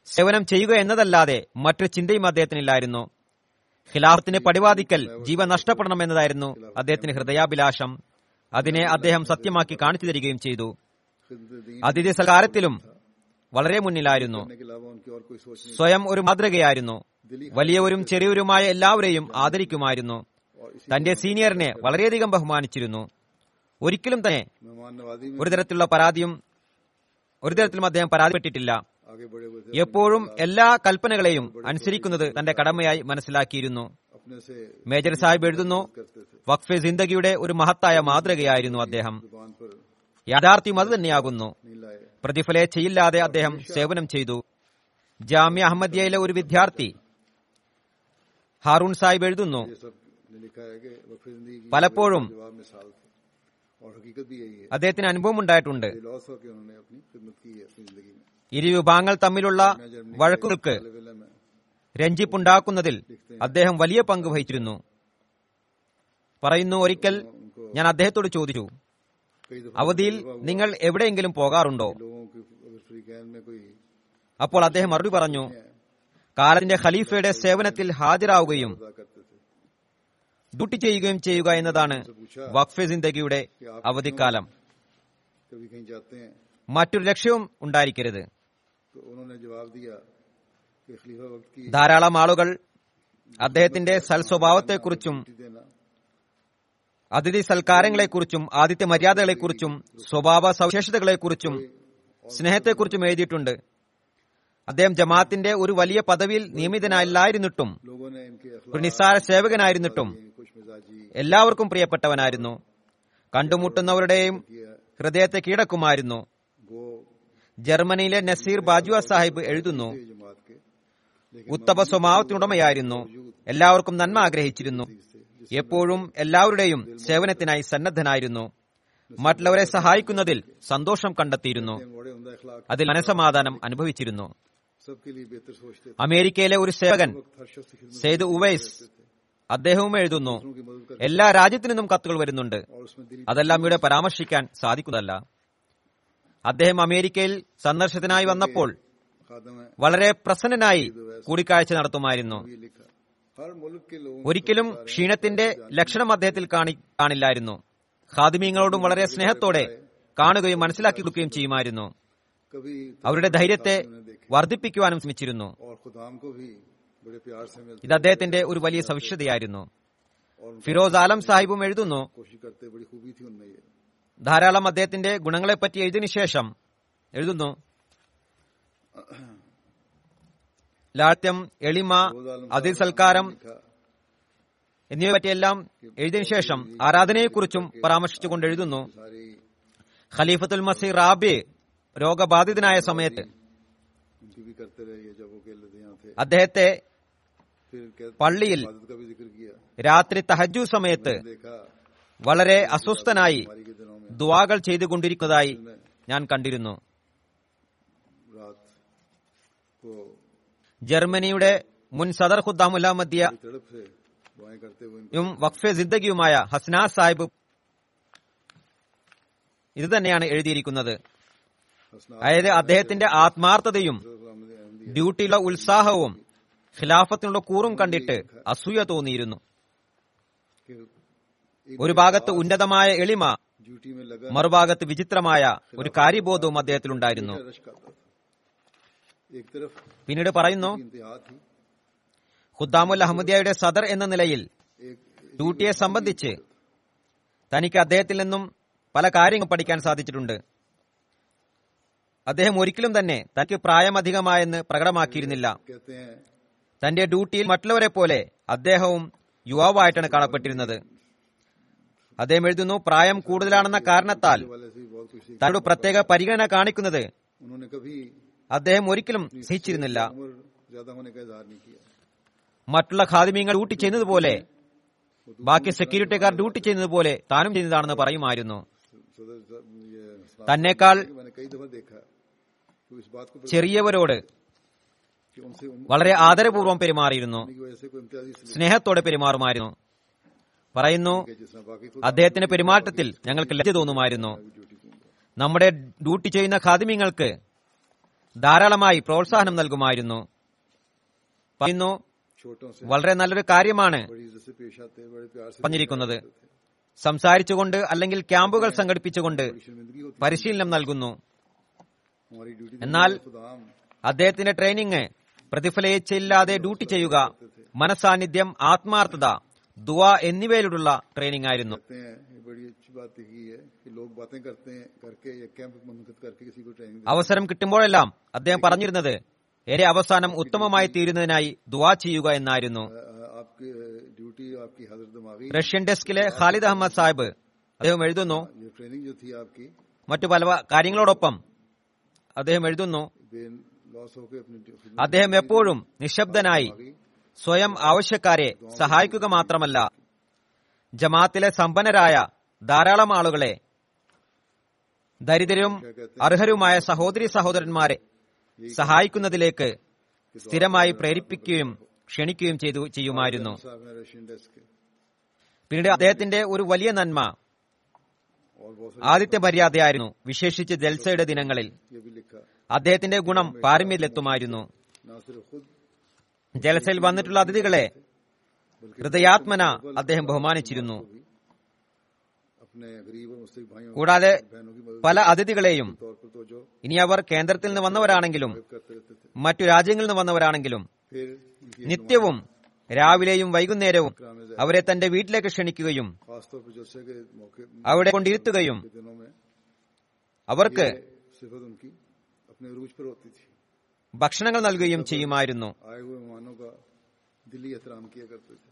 സേവനം ചെയ്യുക എന്നതല്ലാതെ മറ്റൊരു ചിന്തയും അദ്ദേഹത്തിനില്ലായിരുന്നു. ഖിലാഫത്തിന് പടിവാദിക്കൽ ജീവൻ നഷ്ടപ്പെടണമെന്നതായിരുന്നു അദ്ദേഹത്തിന്റെ ഹൃദയാഭിലാഷം. അതിനെ അദ്ദേഹം സത്യമാക്കി കാണിച്ചു തരികയും ചെയ്തു. അതിഥി സൽക്കാരത്തിലും വളരെ മുന്നിലായിരുന്നു. സ്വയം ഒരു മാതൃകയായിരുന്നു. വലിയവരും ചെറിയവരുമായ എല്ലാവരെയും ആദരിക്കുമായിരുന്നു. തന്റെ സീനിയറിനെ വളരെയധികം ബഹുമാനിച്ചിരുന്നു. ഒരിക്കലും തന്നെ ഒരു തരത്തിലുള്ള പരാതിയും ഒരു തരത്തിലും അദ്ദേഹം പരാതിപ്പെട്ടിട്ടില്ല. എപ്പോഴും എല്ലാ കൽപ്പനകളെയും അനുസരിക്കുന്നത് തന്റെ കടമയായി മനസ്സിലാക്കിയിരുന്നു. മേജർ സാഹിബ് എഴുതുന്നു വഖഫ് സിന്ദഗിയുടെ ഒരു മഹത്തായ മാതൃകയായിരുന്നു അദ്ദേഹം. യാഥാർത്ഥ്യം അത് തന്നെയാകുന്നു. പ്രതിഫലേച്ഛയില്ലാതെ അദ്ദേഹം സേവനം ചെയ്തു. ജാമ്യ അഹമ്മദിയയിലെ ഒരു വിദ്യാർത്ഥി ഹാറൂൺ സാഹിബ് എഴുതുന്നു പലപ്പോഴും അദ്ദേഹത്തിന് അനുഭവം ഉണ്ടായിട്ടുണ്ട് ഇരു വിഭാഗങ്ങൾ തമ്മിലുള്ള വഴക്കുകൾക്ക് രഞ്ജിപ്പുണ്ടാക്കുന്നതിൽ അദ്ദേഹം വലിയ പങ്ക് വഹിച്ചിരുന്നു. പറയുന്നു ഒരിക്കൽ ഞാൻ അദ്ദേഹത്തോട് ചോദിച്ചു അവധിയിൽ നിങ്ങൾ എവിടെയെങ്കിലും പോകാറുണ്ടോ? അപ്പോൾ അദ്ദേഹം മറുപടി പറഞ്ഞു കാലത്തിന്റെ ഖലീഫയുടെ സേവനത്തിൽ ഹാജരാവുകയും ഡ്യൂട്ടി ചെയ്യുകയും ചെയ്യുക എന്നതാണ് വഖഫെ ജിന്ദഗിയുടെ അവധിക്കാലം. മറ്റൊരു ലക്ഷ്യവും ഉണ്ടായിരിക്കരുത്. ധാരാളം ആളുകൾ അദ്ദേഹത്തിന്റെ സൽസ്വഭാവത്തെക്കുറിച്ചും അതിഥി സൽക്കാരങ്ങളെക്കുറിച്ചും ആദിത്യ മര്യാദകളെക്കുറിച്ചും സ്വഭാവ സവിശേഷതകളെക്കുറിച്ചും സ്നേഹത്തെക്കുറിച്ചും എഴുതിയിട്ടുണ്ട്. അദ്ദേഹം ജമാഅത്തിന്റെ ഒരു വലിയ പദവിയിൽ നിയമിതനല്ലായിരുന്നിട്ടും ഒരു നിസ്സാര സേവകനായിരുന്നിട്ടും എല്ലാവർക്കും പ്രിയപ്പെട്ടവനായിരുന്നു. കണ്ടുമുട്ടുന്നവരുടെയും ഹൃദയത്തെ കീഴടക്കുമായിരുന്നു. ജർമ്മനിയിലെ നസീർ ബാജുവ സാഹിബ് എഴുതുന്നു. ഉത്തമ സ്വഭാവത്തിനുടമയായിരുന്നു. എല്ലാവർക്കും നന്മ ആഗ്രഹിച്ചിരുന്നു. എപ്പോഴും എല്ലാവരുടെയും സേവനത്തിനായി സന്നദ്ധനായിരുന്നു. മറ്റുള്ളവരെ സഹായിക്കുന്നതിൽ സന്തോഷം കണ്ടെത്തിയിരുന്നു. അതിൽ മനസമാധാനം അനുഭവിച്ചിരുന്നു. അമേരിക്കയിലെ ഒരു സേവകൻ സെയ്ദ് ഉവൈസ് അദ്ദേഹവും എഴുതുന്നു എല്ലാ രാജ്യത്തു നിന്നും കത്തുകൾ വരുന്നുണ്ട്. അതെല്ലാം ഇവിടെ പരാമർശിക്കാൻ സാധിക്കുന്നതല്ല. അദ്ദേഹം അമേരിക്കയിൽ സന്ദർശനത്തിനായി വന്നപ്പോൾ വളരെ പ്രസന്നനായി കൂടിക്കാഴ്ച നടത്തുമായിരുന്നു. ഒരിക്കലും ക്ഷീണത്തിന്റെ ലക്ഷണം അദ്ദേഹത്തിൽ കാണില്ലായിരുന്നു. ഖാദിമീങ്ങളോടും വളരെ സ്നേഹത്തോടെ കാണുകയും മനസ്സിലാക്കി കൊടുക്കുകയും ചെയ്യുമായിരുന്നു. അവരുടെ ധൈര്യത്തെ വർദ്ധിപ്പിക്കുവാനും ശ്രമിച്ചിരുന്നു. ഇത് അദ്ദേഹത്തിന്റെ ഒരു വലിയ സവിശേഷതയായിരുന്നു. ഫിറോസ് ആലം സാഹിബും എഴുതുന്നു ധാരാളം അദ്ദേഹത്തിന്റെ ഗുണങ്ങളെപ്പറ്റി എഴുതിനു ശേഷം എഴുതുന്നു. ലാത്യം എളിമ അതിൽ സൽക്കാരം എന്നിവയെ പറ്റിയെല്ലാം എഴുതിയതിനു ശേഷം ആരാധനയെക്കുറിച്ചും പരാമർശിച്ചുകൊണ്ട് എഴുതുന്നു. ഖലീഫത്തുൽ മസി റാബി രോഗബാധിതനായ സമയത്ത് അദ്ദേഹത്തെ പള്ളിയിൽ രാത്രി തഹജു സമയത്ത് വളരെ അസ്വസ്ഥനായി ദുവാകൾ ചെയ്തുകൊണ്ടിരിക്കുന്നതായി ഞാൻ കണ്ടിരുന്നു. ജർമ്മനിയുടെ മുൻ സദർ ഖുദ്ദാമുല്ലാമദ്ദിയും വഖഫെ ജിദ്ദഗിയുമായ ഹസ്ന സാഹിബ് ഇത് തന്നെയാണ് എഴുതിയിരിക്കുന്നത്. അതായത് അദ്ദേഹത്തിന്റെ ആത്മാർത്ഥതയും ഡ്യൂട്ടിയിലുള്ള ഉത്സാഹവും ഖിലാഫത്തിനുള്ള കൂറും കണ്ടിട്ട് അസൂയ തോന്നിയിരുന്നു. ഒരു ഭാഗത്ത് ഉന്നതമായ എളിമ മറുഭാഗത്ത് വിചിത്രമായ ഒരു കാര്യബോധവും അദ്ദേഹത്തിലുണ്ടായിരുന്നു. പിന്നീട് പറയുന്നു ഖുദ്ദാമുൽ അഹമ്മദിയയുടെ സദർ എന്ന നിലയിൽ ഡ്യൂട്ടിയെ സംബന്ധിച്ച് തനിക്ക് അദ്ദേഹത്തിൽ നിന്നും പല കാര്യങ്ങൾ പഠിക്കാൻ സാധിച്ചിട്ടുണ്ട്. അദ്ദേഹം ഒരിക്കലും തന്നെ തനിക്ക് പ്രായമധികമായെന്ന് പ്രകടമാക്കിയിരുന്നില്ല. തന്റെ ഡ്യൂട്ടിയിൽ മറ്റുള്ളവരെ പോലെ അദ്ദേഹവും യുവാവായിട്ടാണ് കാണപ്പെട്ടിരുന്നത്. അദ്ദേഹം എഴുതുന്നു പ്രായം കൂടുതലാണെന്ന കാരണത്താൽ തന്നോട് പ്രത്യേക പരിഗണന കാണിക്കുന്നത് അദ്ദേഹം ഒരിക്കലും സഹിച്ചിരുന്നില്ല. മറ്റുള്ള ഖാദിമീങ്ങൾ ഡ്യൂട്ടി ചെയ്യുന്നതുപോലെ ബാക്കി സെക്യൂരിറ്റിക്കാർ ഡ്യൂട്ടി ചെയ്യുന്നതുപോലെ താനും ചെയ്യുന്നതാണെന്ന് പറയുമായിരുന്നു. തന്നെക്കാൾ ചെറിയവരോട് വളരെ ആദരപൂർവം പെരുമാറിയിരുന്നു. സ്നേഹത്തോടെ പെരുമാറുമായിരുന്നു. പറയുന്നു അദ്ദേഹത്തിന്റെ പെരുമാറ്റത്തിൽ ഞങ്ങൾക്ക് ലജ്ജ തോന്നുമായിരുന്നു. നമ്മുടെ ഡ്യൂട്ടി ചെയ്യുന്ന ഖാദിമ്യങ്ങൾക്ക് ധാരാളമായി പ്രോത്സാഹനം നൽകുമായിരുന്നു. പറയുന്നു വളരെ നല്ലൊരു കാര്യമാണ് പറഞ്ഞിരിക്കുന്നത്. സംസാരിച്ചുകൊണ്ട് അല്ലെങ്കിൽ ക്യാമ്പുകൾ സംഘടിപ്പിച്ചുകൊണ്ട് പരിശീലനം നൽകുന്നു. എന്നാൽ അദ്ദേഹത്തിന്റെ ട്രെയിനിങ് പ്രതിഫലേച്ഛയില്ലാതെ ഡ്യൂട്ടി ചെയ്യുക മനസാന്നിധ്യം ആത്മാർത്ഥത ദുവ എന്നിവയിലുള്ള ട്രെയിനിംഗ് ആയിരുന്നു. അവസരം കിട്ടുമ്പോഴെല്ലാം അദ്ദേഹം പറഞ്ഞിരുന്നത് എരെ അവസാനം ഉത്തമമായി തീരുന്നതിനായി ദുവാ ചെയ്യുക എന്നായിരുന്നു. റഷ്യൻ ഡെസ്കിലെ ഖാലിദ് അഹമ്മദ് സാഹിബ് അദ്ദേഹം എഴുതുന്നു. മറ്റു പല കാര്യങ്ങളോടൊപ്പം അദ്ദേഹം എഴുതുന്നു. അദ്ദേഹം എപ്പോഴും നിശബ്ദനായി സ്വയം ആവശ്യക്കാരെ സഹായിക്കുക മാത്രമല്ല ജമാത്തിലെ സമ്പന്നരായ ധാരാളം ആളുകളെ ദരിദ്രരും അർഹരുമായ സഹോദരി സഹോദരന്മാരെ സഹായിക്കുന്നതിലേക്ക് സ്ഥിരമായി പ്രേരിപ്പിക്കുകയും ക്ഷണിക്കുകയും ചെയ്തു ചെയ്യുമായിരുന്നു. പിന്നീട് അദ്ദേഹത്തിന്റെ ഒരു വലിയ നന്മ ആദ്യത്തെ മര്യാദയായിരുന്നു വിശേഷിച്ച് ജൽസയുടെ ദിനങ്ങളിൽ. അദ്ദേഹത്തിന്റെ ഗുണം പാരമ്യത്തിലെത്തുമായിരുന്നു. ജലസയിൽ വന്നിട്ടുള്ള അതിഥികളെ ഹൃദയാത്മന അദ്ദേഹം ബഹുമാനിച്ചിരുന്നു. കൂടാതെ പല അതിഥികളെയും ഇനി അവർ കേന്ദ്രത്തിൽ നിന്ന് വന്നവരാണെങ്കിലും മറ്റു രാജ്യങ്ങളിൽ നിന്ന് വന്നവരാണെങ്കിലും നിത്യവും രാവിലെയും വൈകുന്നേരവും അവരെ തന്റെ വീട്ടിലേക്ക് ക്ഷണിക്കുകയും അവിടെ കൊണ്ടിരുത്തുകയും അവർക്ക് ഭക്ഷണങ്ങൾ നൽകുകയും ചെയ്യുമായിരുന്നു.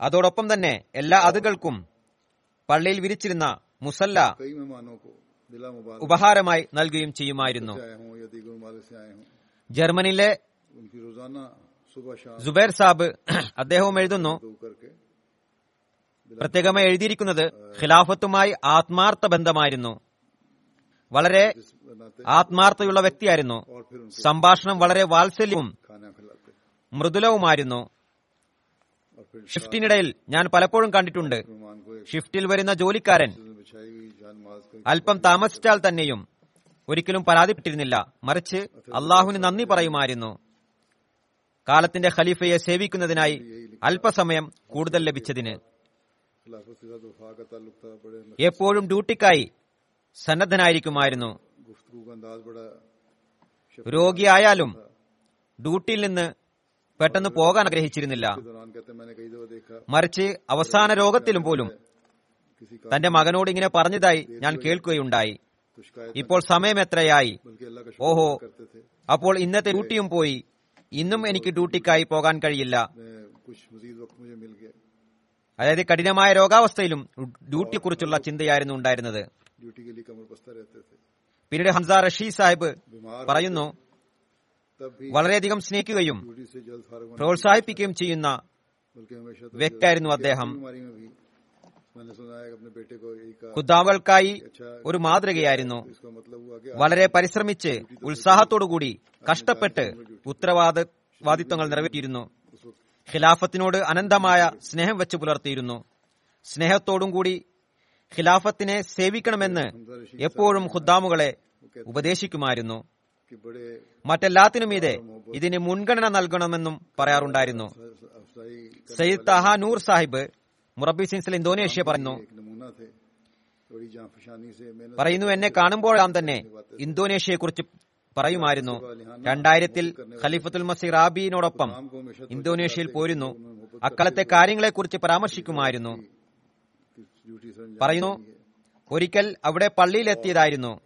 അതോടൊപ്പം തന്നെ എല്ലാ അതുകൾക്കും പള്ളിയിൽ വിരിച്ചിരുന്ന മുസല്ല ഉപഹാരമായി നൽകുകയും ചെയ്യുമായിരുന്നു. ജർമ്മനിയിലെ ജുബേർ സാബ് അദ്ദേഹവും എഴുതുന്നു പ്രത്യേകമായി എഴുതിയിരിക്കുന്നത് ഖിലാഫത്തുമായി ആത്മാർത്ഥ ബന്ധമായിരുന്നു. വളരെ ആത്മാർത്ഥയുള്ള വ്യക്തിയായിരുന്നു. സംഭാഷണം വളരെ വാത്സല്യവും മൃദുലവുമായിരുന്നു. ഷിഫ്റ്റിനിടയിൽ ഞാൻ പലപ്പോഴും കണ്ടിട്ടുണ്ട്. ഷിഫ്റ്റിൽ വരുന്ന ജോലിക്കാരൻ അല്പം താമസിച്ചാൽ തന്നെയും ഒരിക്കലും പരാതിപ്പെട്ടിരുന്നില്ല. മറിച്ച് അള്ളാഹുവിന് നന്ദി പറയുമായിരുന്നു. കാലത്തിന്റെ ഖലീഫയെ സേവിക്കുന്നതിനായി അല്പസമയം കൂടുതൽ ലഭിച്ചതിന്. എപ്പോഴും ഡ്യൂട്ടിക്കായി സന്നദ്ധനായിരിക്കുമായിരുന്നു. രോഗിയായാലും ഡ്യൂട്ടിയിൽ നിന്ന് പെട്ടെന്ന് പോകാൻ ആഗ്രഹിച്ചിരുന്നില്ല. മറിച്ച് അവസാന രോഗത്തിലും പോലും തന്റെ മകനോട് ഇങ്ങനെ പറഞ്ഞതായി ഞാൻ കേൾക്കുകയുണ്ടായി. ഇപ്പോൾ സമയം എത്രയായി? ഓഹോ. അപ്പോൾ ഇന്നത്തെ ഡ്യൂട്ടിയും പോയി. ഇന്നും എനിക്ക് ഡ്യൂട്ടിക്കായി പോകാൻ കഴിയില്ല. അതായത് കഠിനമായ രോഗാവസ്ഥയിലും ഡ്യൂട്ടിയെക്കുറിച്ചുള്ള ചിന്തയായിരുന്നു ഉണ്ടായിരുന്നത്. പിന്നീട് ഹംസ റഷി സാഹിബ് പറയുന്നു വളരെയധികം സ്നേഹിക്കുകയും പ്രോത്സാഹിപ്പിക്കുകയും ചെയ്യുന്ന വ്യക്തിയായിരുന്നു അദ്ദേഹം. കുദ്ദാവൾക്കായി ഒരു മാതൃകയായിരുന്നു. വളരെ പരിശ്രമിച്ച് ഉത്സാഹത്തോടുകൂടി കഷ്ടപ്പെട്ട് ഉത്തരവാദിത്വങ്ങൾ നിറവേറ്റിയിരുന്നു. ഖിലാഫത്തിനോട് അനന്തമായ സ്നേഹം വെച്ച് പുലർത്തിയിരുന്നു. സ്നേഹത്തോടും കൂടി ഖിലാഫത്തിനെ സേവിക്കണമെന്ന് എപ്പോഴും ഖുദ്ദാമുകളെ ഉപദേശിക്കുമായിരുന്നു. മറ്റെല്ലാത്തിനും ഇത് ഇതിന് മുൻഗണന നൽകണമെന്നും പറയാറുണ്ടായിരുന്നു. സയ്യിദ് തഹ നൂർ സാഹിബ് മുറബി സിൻസിൽ ഇന്തോനേഷ്യ പറയുന്നു പറയുന്നു എന്നെ കാണുമ്പോഴാം തന്നെ ഇന്തോനേഷ്യയെക്കുറിച്ച് പറയുമായിരുന്നു. രണ്ടായിരത്തിൽ ഖലീഫത്തുൽ മസി റാബിയിനോടൊപ്പം ഇന്തോനേഷ്യയിൽ പോരുന്നു. അക്കാലത്തെ കാര്യങ്ങളെക്കുറിച്ച് പരാമർശിക്കുമായിരുന്നു. പറയുന്നു ഒരിക്കൽ അവിടെ പള്ളിയിലെത്തിയതായിരുന്നു.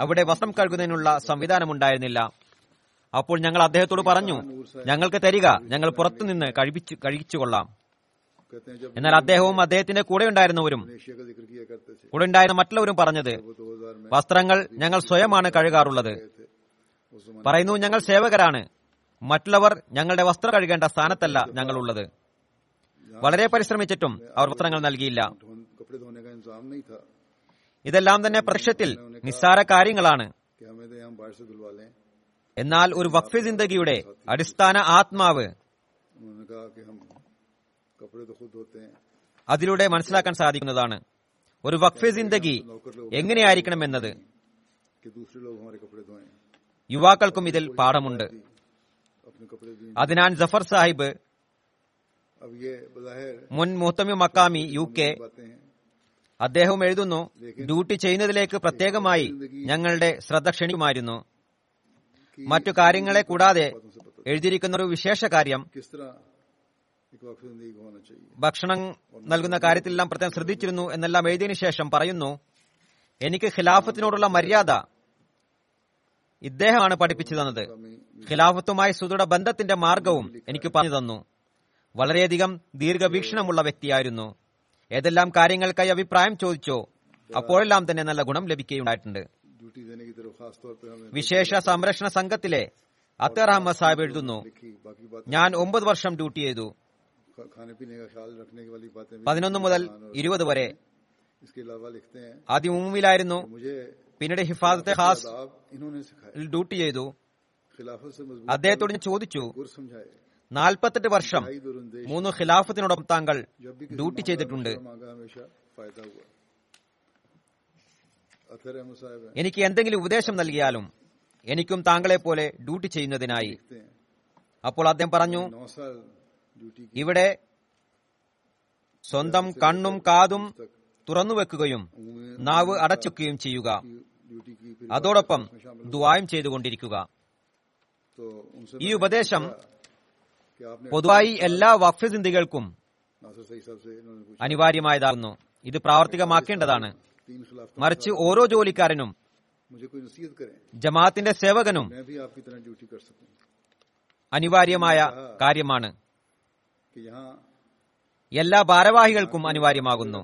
അവിടെ വസ്ത്രം കഴുകുന്നതിനുള്ള സംവിധാനമുണ്ടായിരുന്നില്ല. അപ്പോൾ ഞങ്ങൾ അദ്ദേഹത്തോട് പറഞ്ഞു ഞങ്ങൾക്ക് തരിക ഞങ്ങൾ പുറത്തുനിന്ന് കഴിപ്പിച്ചു കഴിച്ചു കൊള്ളാം എന്നാൽ അദ്ദേഹവും അദ്ദേഹത്തിന്റെ കൂടെ ഉണ്ടായിരുന്നവരും കൂടെ ഉണ്ടായിരുന്ന മറ്റുള്ളവരും പറഞ്ഞത് വസ്ത്രങ്ങൾ ഞങ്ങൾ സ്വയമാണ് കഴുകാറുള്ളത്. പറയുന്നു ഞങ്ങൾ സേവകരാണ്. മറ്റുള്ളവർ ഞങ്ങളുടെ വസ്ത്രം കഴുകേണ്ട സ്ഥാനത്തല്ല ഞങ്ങളുള്ളത്. വളരെ പരിശ്രമിച്ചിട്ടും അവർ വസ്ത്രങ്ങൾ നൽകിയില്ല. ഇതെല്ലാം തന്നെ പ്രത്യക്ഷത്തിൽ നിസ്സാര കാര്യങ്ങളാണ്. എന്നാൽ ഒരു വഖഫ് ജിന്ദഗിയുടെ അടിസ്ഥാന ആത്മാവ് അതിലൂടെ മനസ്സിലാക്കാൻ സാധിക്കുന്നതാണ്. ഒരു വഖഫ് ജിന്ദഗി എങ്ങനെയായിരിക്കണം എന്നത് യുവാക്കൾക്കും ഇതിൽ പാഠമുണ്ട്. അതിനാൽ ജഫർ സാഹിബ് മുൻ മുഹത്തമി മക്കാമി യു കെ അദ്ദേഹം എഴുതുന്നു ഡ്യൂട്ടി ചെയ്യുന്നതിലേക്ക് പ്രത്യേകമായി ഞങ്ങളുടെ ശ്രദ്ധ ക്ഷണിക്കുമായിരുന്നു. മറ്റു കാര്യങ്ങളെ കൂടാതെ എഴുതിയിരിക്കുന്ന ഒരു വിശേഷ കാര്യം ഭക്ഷണം നൽകുന്ന കാര്യത്തിലെല്ലാം പ്രത്യേകം ശ്രദ്ധിച്ചിരുന്നു എന്നെല്ലാം എഴുതിയതിനു ശേഷം പറയുന്നു എനിക്ക് ഖിലാഫത്തിനോടുള്ള മര്യാദ ഇദ്ദേഹമാണ് പഠിപ്പിച്ചു തന്നത്. ഖിലാഫത്തുമായി സുദൃഢ ബന്ധത്തിന്റെ മാർഗവും എനിക്ക് പറഞ്ഞു തന്നു. വളരെയധികം ദീർഘവീക്ഷണമുള്ള വ്യക്തിയായിരുന്നു. ഏതെല്ലാം കാര്യങ്ങൾക്കായി അഭിപ്രായം ചോദിച്ചോ അപ്പോഴെല്ലാം തന്നെ നല്ല ഗുണം ലഭിക്കുകയുണ്ടായിട്ടുണ്ട്. വിശേഷ സംരക്ഷണ സംഘത്തിലെ അത്തർ അഹമ്മദ് സാഹിബ് എഴുതുന്നു ഞാൻ ഒമ്പത് വർഷം ഡ്യൂട്ടി ചെയ്തു. പതിനൊന്ന് മുതൽ ഇരുപത് വരെ. ആദ്യം ഉമ്മിലായിരുന്നു പിന്നീട് ഹിഫാസത്തെ ഖാസ് ഡ്യൂട്ടി ചെയ്തു. അദ്ദേഹത്തോട് ഞാൻ ചോദിച്ചു നാൽപ്പത്തെട്ട് വർഷം മൂന്ന് ഖിലാഫത്തിനോടൊപ്പം താങ്കൾ ഡ്യൂട്ടി ചെയ്തിട്ടുണ്ട്. എനിക്ക് എന്തെങ്കിലും ഉപദേശം നൽകിയാലും എനിക്കും താങ്കളെ പോലെ ഡ്യൂട്ടി ചെയ്യുന്നതിനായി. അപ്പോൾ അദ്ദേഹം പറഞ്ഞു ഇവിടെ സ്വന്തം കണ്ണും കാതും തുറന്നു വെക്കുകയും നാവ് അടച്ചുക്കുകയും ചെയ്യുക. അതോടൊപ്പം ദ്വായം ചെയ്തുകൊണ്ടിരിക്കുക. ഈ ഉപദേശം പൊതുവായി എല്ലാ വഖഫ് അനിവാര്യമായതാകുന്നു. ഇത് പ്രാവർത്തികമാക്കേണ്ടതാണ്. മറിച്ച് ഓരോ ജോലിക്കാരനും ജമാഅത്തിന്റെ സേവകനും അനിവാര്യമായ കാര്യമാണ്. എല്ലാ ഭാരവാഹികൾക്കും അനിവാര്യമാകുന്നു.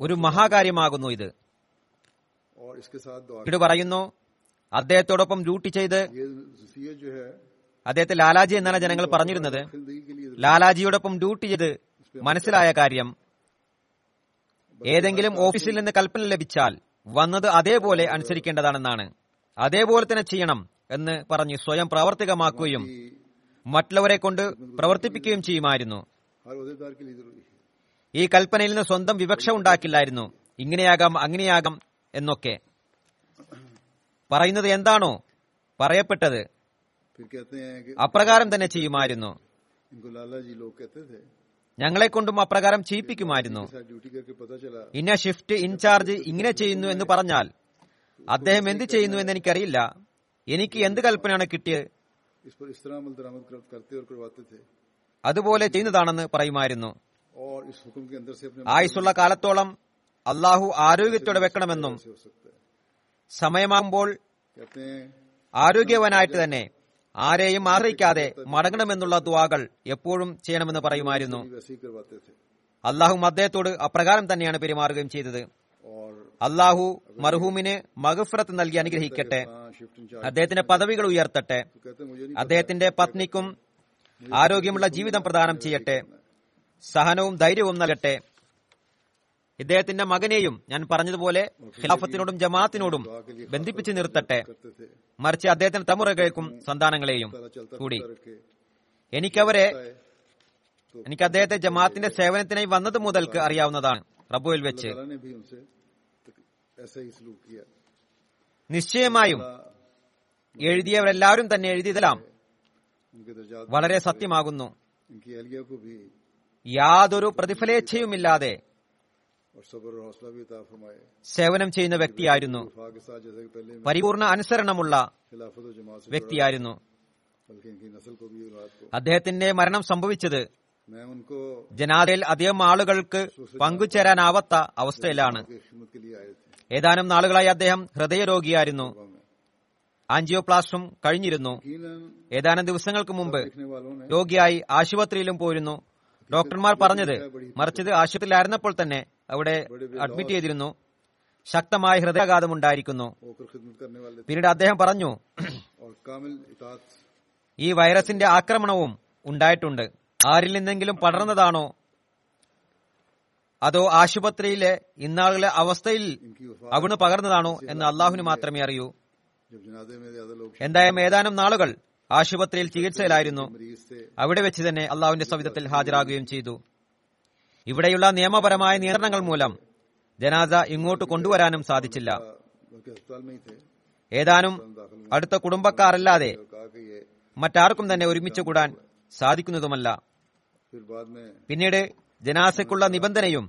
ഒരു മഹാകാര്യമാകുന്നു ഇത്. ഇത് പറയുന്നു അദ്ദേഹത്തോടൊപ്പം ഡ്യൂട്ടി ചെയ്ത് അദ്ദേഹത്തെ ലാലാജി എന്നാണ് ജനങ്ങൾ പറഞ്ഞിരുന്നത്. ലാലാജിയോടൊപ്പം ഡ്യൂട്ടി ചെയ്ത് മനസ്സിലായ കാര്യം ഏതെങ്കിലും ഓഫീസിൽ നിന്ന് കൽപ്പന ലഭിച്ചാൽ വന്നത് അതേപോലെ അനുസരിക്കേണ്ടതാണെന്നാണ്. അതേപോലെ തന്നെ ചെയ്യണം എന്ന് പറഞ്ഞ് സ്വയം പ്രാവർത്തികമാക്കുകയും മറ്റുള്ളവരെ കൊണ്ട് പ്രവർത്തിപ്പിക്കുകയും ചെയ്യുമായിരുന്നു. ഈ കൽപ്പനയിൽ നിന്ന് സ്വന്തം വിവക്ഷ ഉണ്ടാക്കില്ലായിരുന്നു. ഇങ്ങനെയാകാം അങ്ങനെയാകാം എന്നൊക്കെ പറയുന്നത് എന്താണോ പറയപ്പെട്ടത്. അപ്രകാരം തന്നെ ചെയ്യുമായിരുന്നു. ഞങ്ങളെ കൊണ്ടും അപ്രകാരം ചെയ്യിപ്പിക്കുമായിരുന്നു ഇന്ന ഷിഫ്റ്റ് ഇൻചാർജ് ഇങ്ങനെ ചെയ്യുന്നു എന്ന് പറഞ്ഞാൽ അദ്ദേഹം എന്ത് ചെയ്യുന്നു എന്ന് എനിക്കറിയില്ല. എനിക്ക് എന്ത് കൽപ്പനയാണ് കിട്ടിയത്? അതുപോലെ ചെയ്യുന്നതാണെന്ന് പറയുമായിരുന്നു. ആയുസുള്ള കാലത്തോളം അള്ളാഹു ആരോഗ്യത്തോടെ വെക്കണമെന്നും സമയമാകുമ്പോൾ ആരോഗ്യവനായിട്ട് തന്നെ ആരെയും ആശ്രയിക്കാതെ മടങ്ങണമെന്നുള്ള ദ്വാകൾ എപ്പോഴും ചെയ്യണമെന്ന് പറയുമായിരുന്നു. അള്ളാഹു അദ്ദേഹത്തോട് അപ്രകാരം തന്നെയാണ് പെരുമാറുകയും ചെയ്തത്. അള്ളാഹു മർഹൂമിന് മഹഫ്രത്ത് നൽകി അനുഗ്രഹിക്കട്ടെ. അദ്ദേഹത്തിന്റെ പദവികൾ ഉയർത്തട്ടെ. അദ്ദേഹത്തിന്റെ പത്നിക്കും ആരോഗ്യമുള്ള ജീവിതം പ്രദാനം ചെയ്യട്ടെ. സഹനവും ധൈര്യവും നൽകട്ടെ. ഇദ്ദേഹത്തിന്റെ മകനെയും ഞാൻ പറഞ്ഞതുപോലെ ഖിലാഫത്തിനോടും ജമാഅത്തിനോടും ബന്ധിപ്പിച്ചു നിർത്തട്ടെ മറിച്ച് അദ്ദേഹത്തിന്റെ തമുറകൾക്കും സന്താനങ്ങളെയും കൂടി എനിക്കവരെ എനിക്ക് അദ്ദേഹത്തെ ജമാഅത്തിന്റെ സേവനത്തിനായി വന്നത് മുതൽക്ക് അറിയാവുന്നതാണ് റബ്ബുവിൽ വെച്ച് നിശ്ചയമായും എഴുതിയവരെല്ലാവരും തന്നെ എഴുതിയതെല്ലാം വളരെ സത്യമാകുന്നു യാതൊരു പ്രതിഫലേച്ഛയുമില്ലാതെ സേവനം ചെയ്യുന്ന വ്യക്തിയായിരുന്നു. പരിപൂർണ അനുസരണമുള്ള വ്യക്തിയായിരുന്നു. അദ്ദേഹത്തിന്റെ മരണം സംഭവിച്ചത് ജനാതയിൽ അധികം ആളുകൾക്ക് പങ്കുചേരാനാവാത്ത അവസ്ഥയിലാണ്. ഏതാനും നാളുകളായി അദ്ദേഹം ഹൃദയരോഗിയായിരുന്നു. ആൻജിയോപ്ലാസ്റ്റും കഴിഞ്ഞിരുന്നു. ഏതാനും ദിവസങ്ങൾക്ക് മുമ്പ് രോഗിയായി ആശുപത്രിയിലും പോയിരുന്നു ഡോക്ടർമാർ പറഞ്ഞത് മറിച്ചത് ആശുപത്രിയിലായിരുന്നപ്പോൾ തന്നെ അവിടെ അഡ്മിറ്റ് ചെയ്തിരുന്നു ശക്തമായ ഹൃദയാഘാതം ഉണ്ടായിരിക്കുന്നു പിന്നീട് അദ്ദേഹം പറഞ്ഞു ഈ വൈറസിന്റെ ആക്രമണവും ഉണ്ടായിട്ടുണ്ട് ആരിൽ നിന്നെങ്കിലും പടർന്നതാണോ അതോ ആശുപത്രിയിലെ ഇന്നാളുകളെ അവസ്ഥയിൽ അവിടുന്ന് പകർന്നതാണോ എന്ന് അള്ളാഹുവിന് മാത്രമേ അറിയൂ എന്തായാലും ഏതാനും നാളുകൾ ആശുപത്രിയിൽ ചികിത്സയിലായിരുന്നു അവിടെ വെച്ച് തന്നെ അള്ളാഹുവിന്റെ സവിധത്തിൽ ഹാജരാകുകയും ചെയ്തു ഇവിടെയുള്ള നിയമപരമായ നിയന്ത്രണങ്ങൾ മൂലം ജനാസ ഇങ്ങോട്ട് കൊണ്ടുവരാനും സാധിച്ചില്ല. ഏതാനും അടുത്ത കുടുംബക്കാരല്ലാതെ മറ്റാർക്കും തന്നെ ഒരുമിച്ച് കൂടാൻ സാധിക്കുന്നതുമല്ല. പിന്നീട് ജനാസയ്ക്കുള്ള നിബന്ധനയും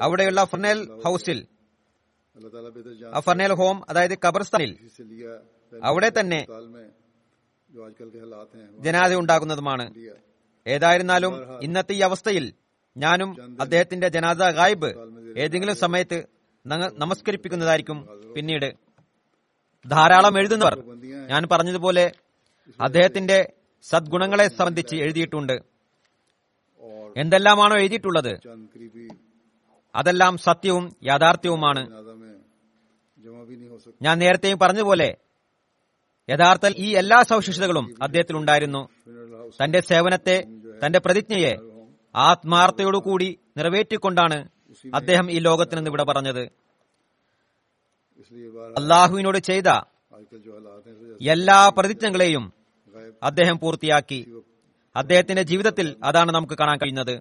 അവിടെയുള്ള ഫർണേൽ ഹൌസിൽ ഫർണേൽ ഹോം അതായത് കബർസ്ഥാനിൽ അവിടെ തന്നെ ജനാദ ഉണ്ടാകുന്നതുമാണ്. ഏതായിരുന്നാലും ഇന്നത്തെ ഈ അവസ്ഥയിൽ ഞാനും അദ്ദേഹത്തിന്റെ ജനാദ ഗായിബ് ഏതെങ്കിലും സമയത്ത് നമസ്കരിപ്പിക്കുന്നതായിരിക്കും പിന്നീട്. ധാരാളം എഴുതുന്നവർ ഞാൻ പറഞ്ഞതുപോലെ അദ്ദേഹത്തിന്റെ സദ്ഗുണങ്ങളെ സംബന്ധിച്ച് എഴുതിയിട്ടുണ്ട്. എന്തെല്ലാമാണോ എഴുതിയിട്ടുള്ളത്? അതെല്ലാം സത്യവും യാഥാർത്ഥ്യവുമാണ്. ഞാൻ നേരത്തെയും പറഞ്ഞതുപോലെ യഥാർത്ഥ ഈ എല്ലാ സവിശേഷതകളും അദ്ദേഹത്തിൽ ഉണ്ടായിരുന്നു തന്റെ സേവനത്തെ തന്റെ പ്രതിജ്ഞയെ ആത്മാർത്ഥയോടുകൂടി നിറവേറ്റിക്കൊണ്ടാണ് അദ്ദേഹം ഈ ലോകത്തിൽ നിന്ന് ഇവിടെ പറഞ്ഞത്. അള്ളാഹുവിനോട് ചെയ്ത എല്ലാ പ്രതിജ്ഞകളെയും അദ്ദേഹം പൂർത്തിയാക്കി. അദ്ദേഹത്തിന്റെ ജീവിതത്തിൽ അതാണ് നമുക്ക് കാണാൻ കഴിയുന്നത്.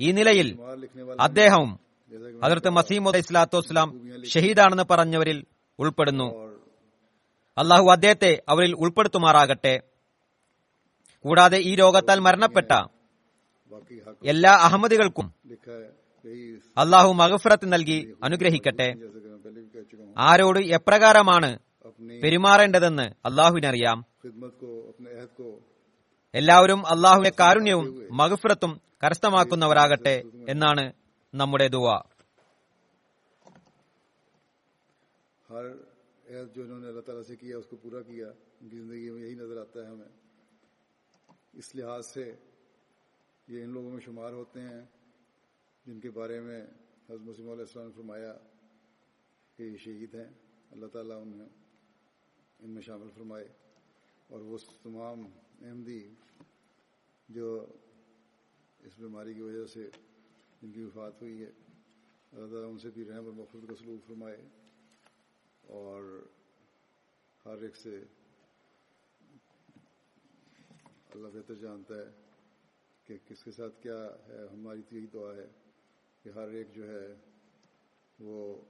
ഈ നിലയിൽ അദ്ദേഹവും അതിർത്ത് മസീമുദ് ഇസ്ലാത്തു വസ്ലാം ഷഹീദാണെന്ന് പറഞ്ഞവരിൽ ഉൾപ്പെടുന്നു. അള്ളാഹു അദ്ദേഹത്തെ അവരിൽ ഉൾപ്പെടുത്തുമാറാകട്ടെ. കൂടാതെ ഈ രോഗത്താൽ മരണപ്പെട്ട എല്ലാ അഹമ്മദികൾക്കും അള്ളാഹു മഹഫറത്ത് നൽകി അനുഗ്രഹിക്കട്ടെ. ആരോട് എപ്രകാരമാണ് പെരുമാറേണ്ടതെന്ന് അള്ളാഹുവിനറിയാം എല്ലാവരും അള്ളാഹുവിന്റെ കാരുണ്യവും മഹഫറത്തും കരസ്ഥമാക്കുന്നവരാകട്ടെ എന്നാണ് നമ്മുടെ ദുവ جو انہوں یہ ان لوگوں میں شمار ہوتے ہیں جن کے بارے میں حضرت مسلم علیہ السلام نے فرمایا کہ یہ شہید ہیں، اللہ تعالیٰ انہیں ان میں شامل فرمائے۔ اور وہ تمام احمدی جو اس بیماری کی وجہ سے جن کی وفات ہوئی ہے، اللہ تعالیٰ ان سے بھی رحم اور مفرد کا سلوک فرمائے۔ اور ہر ایک سے اللہ بہتر جانتا ہے۔ کہ کس کے ساتھ کیا ہے، ہماری تو یہی دعا ہے کہ ہر ایک جو ہے وہ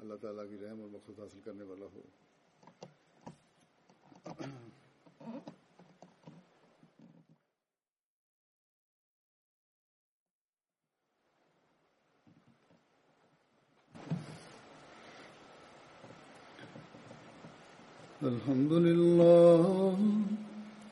اللہ تعالیٰ کی رحم اور مقصد حاصل کرنے والا ہو۔ الحمد للہ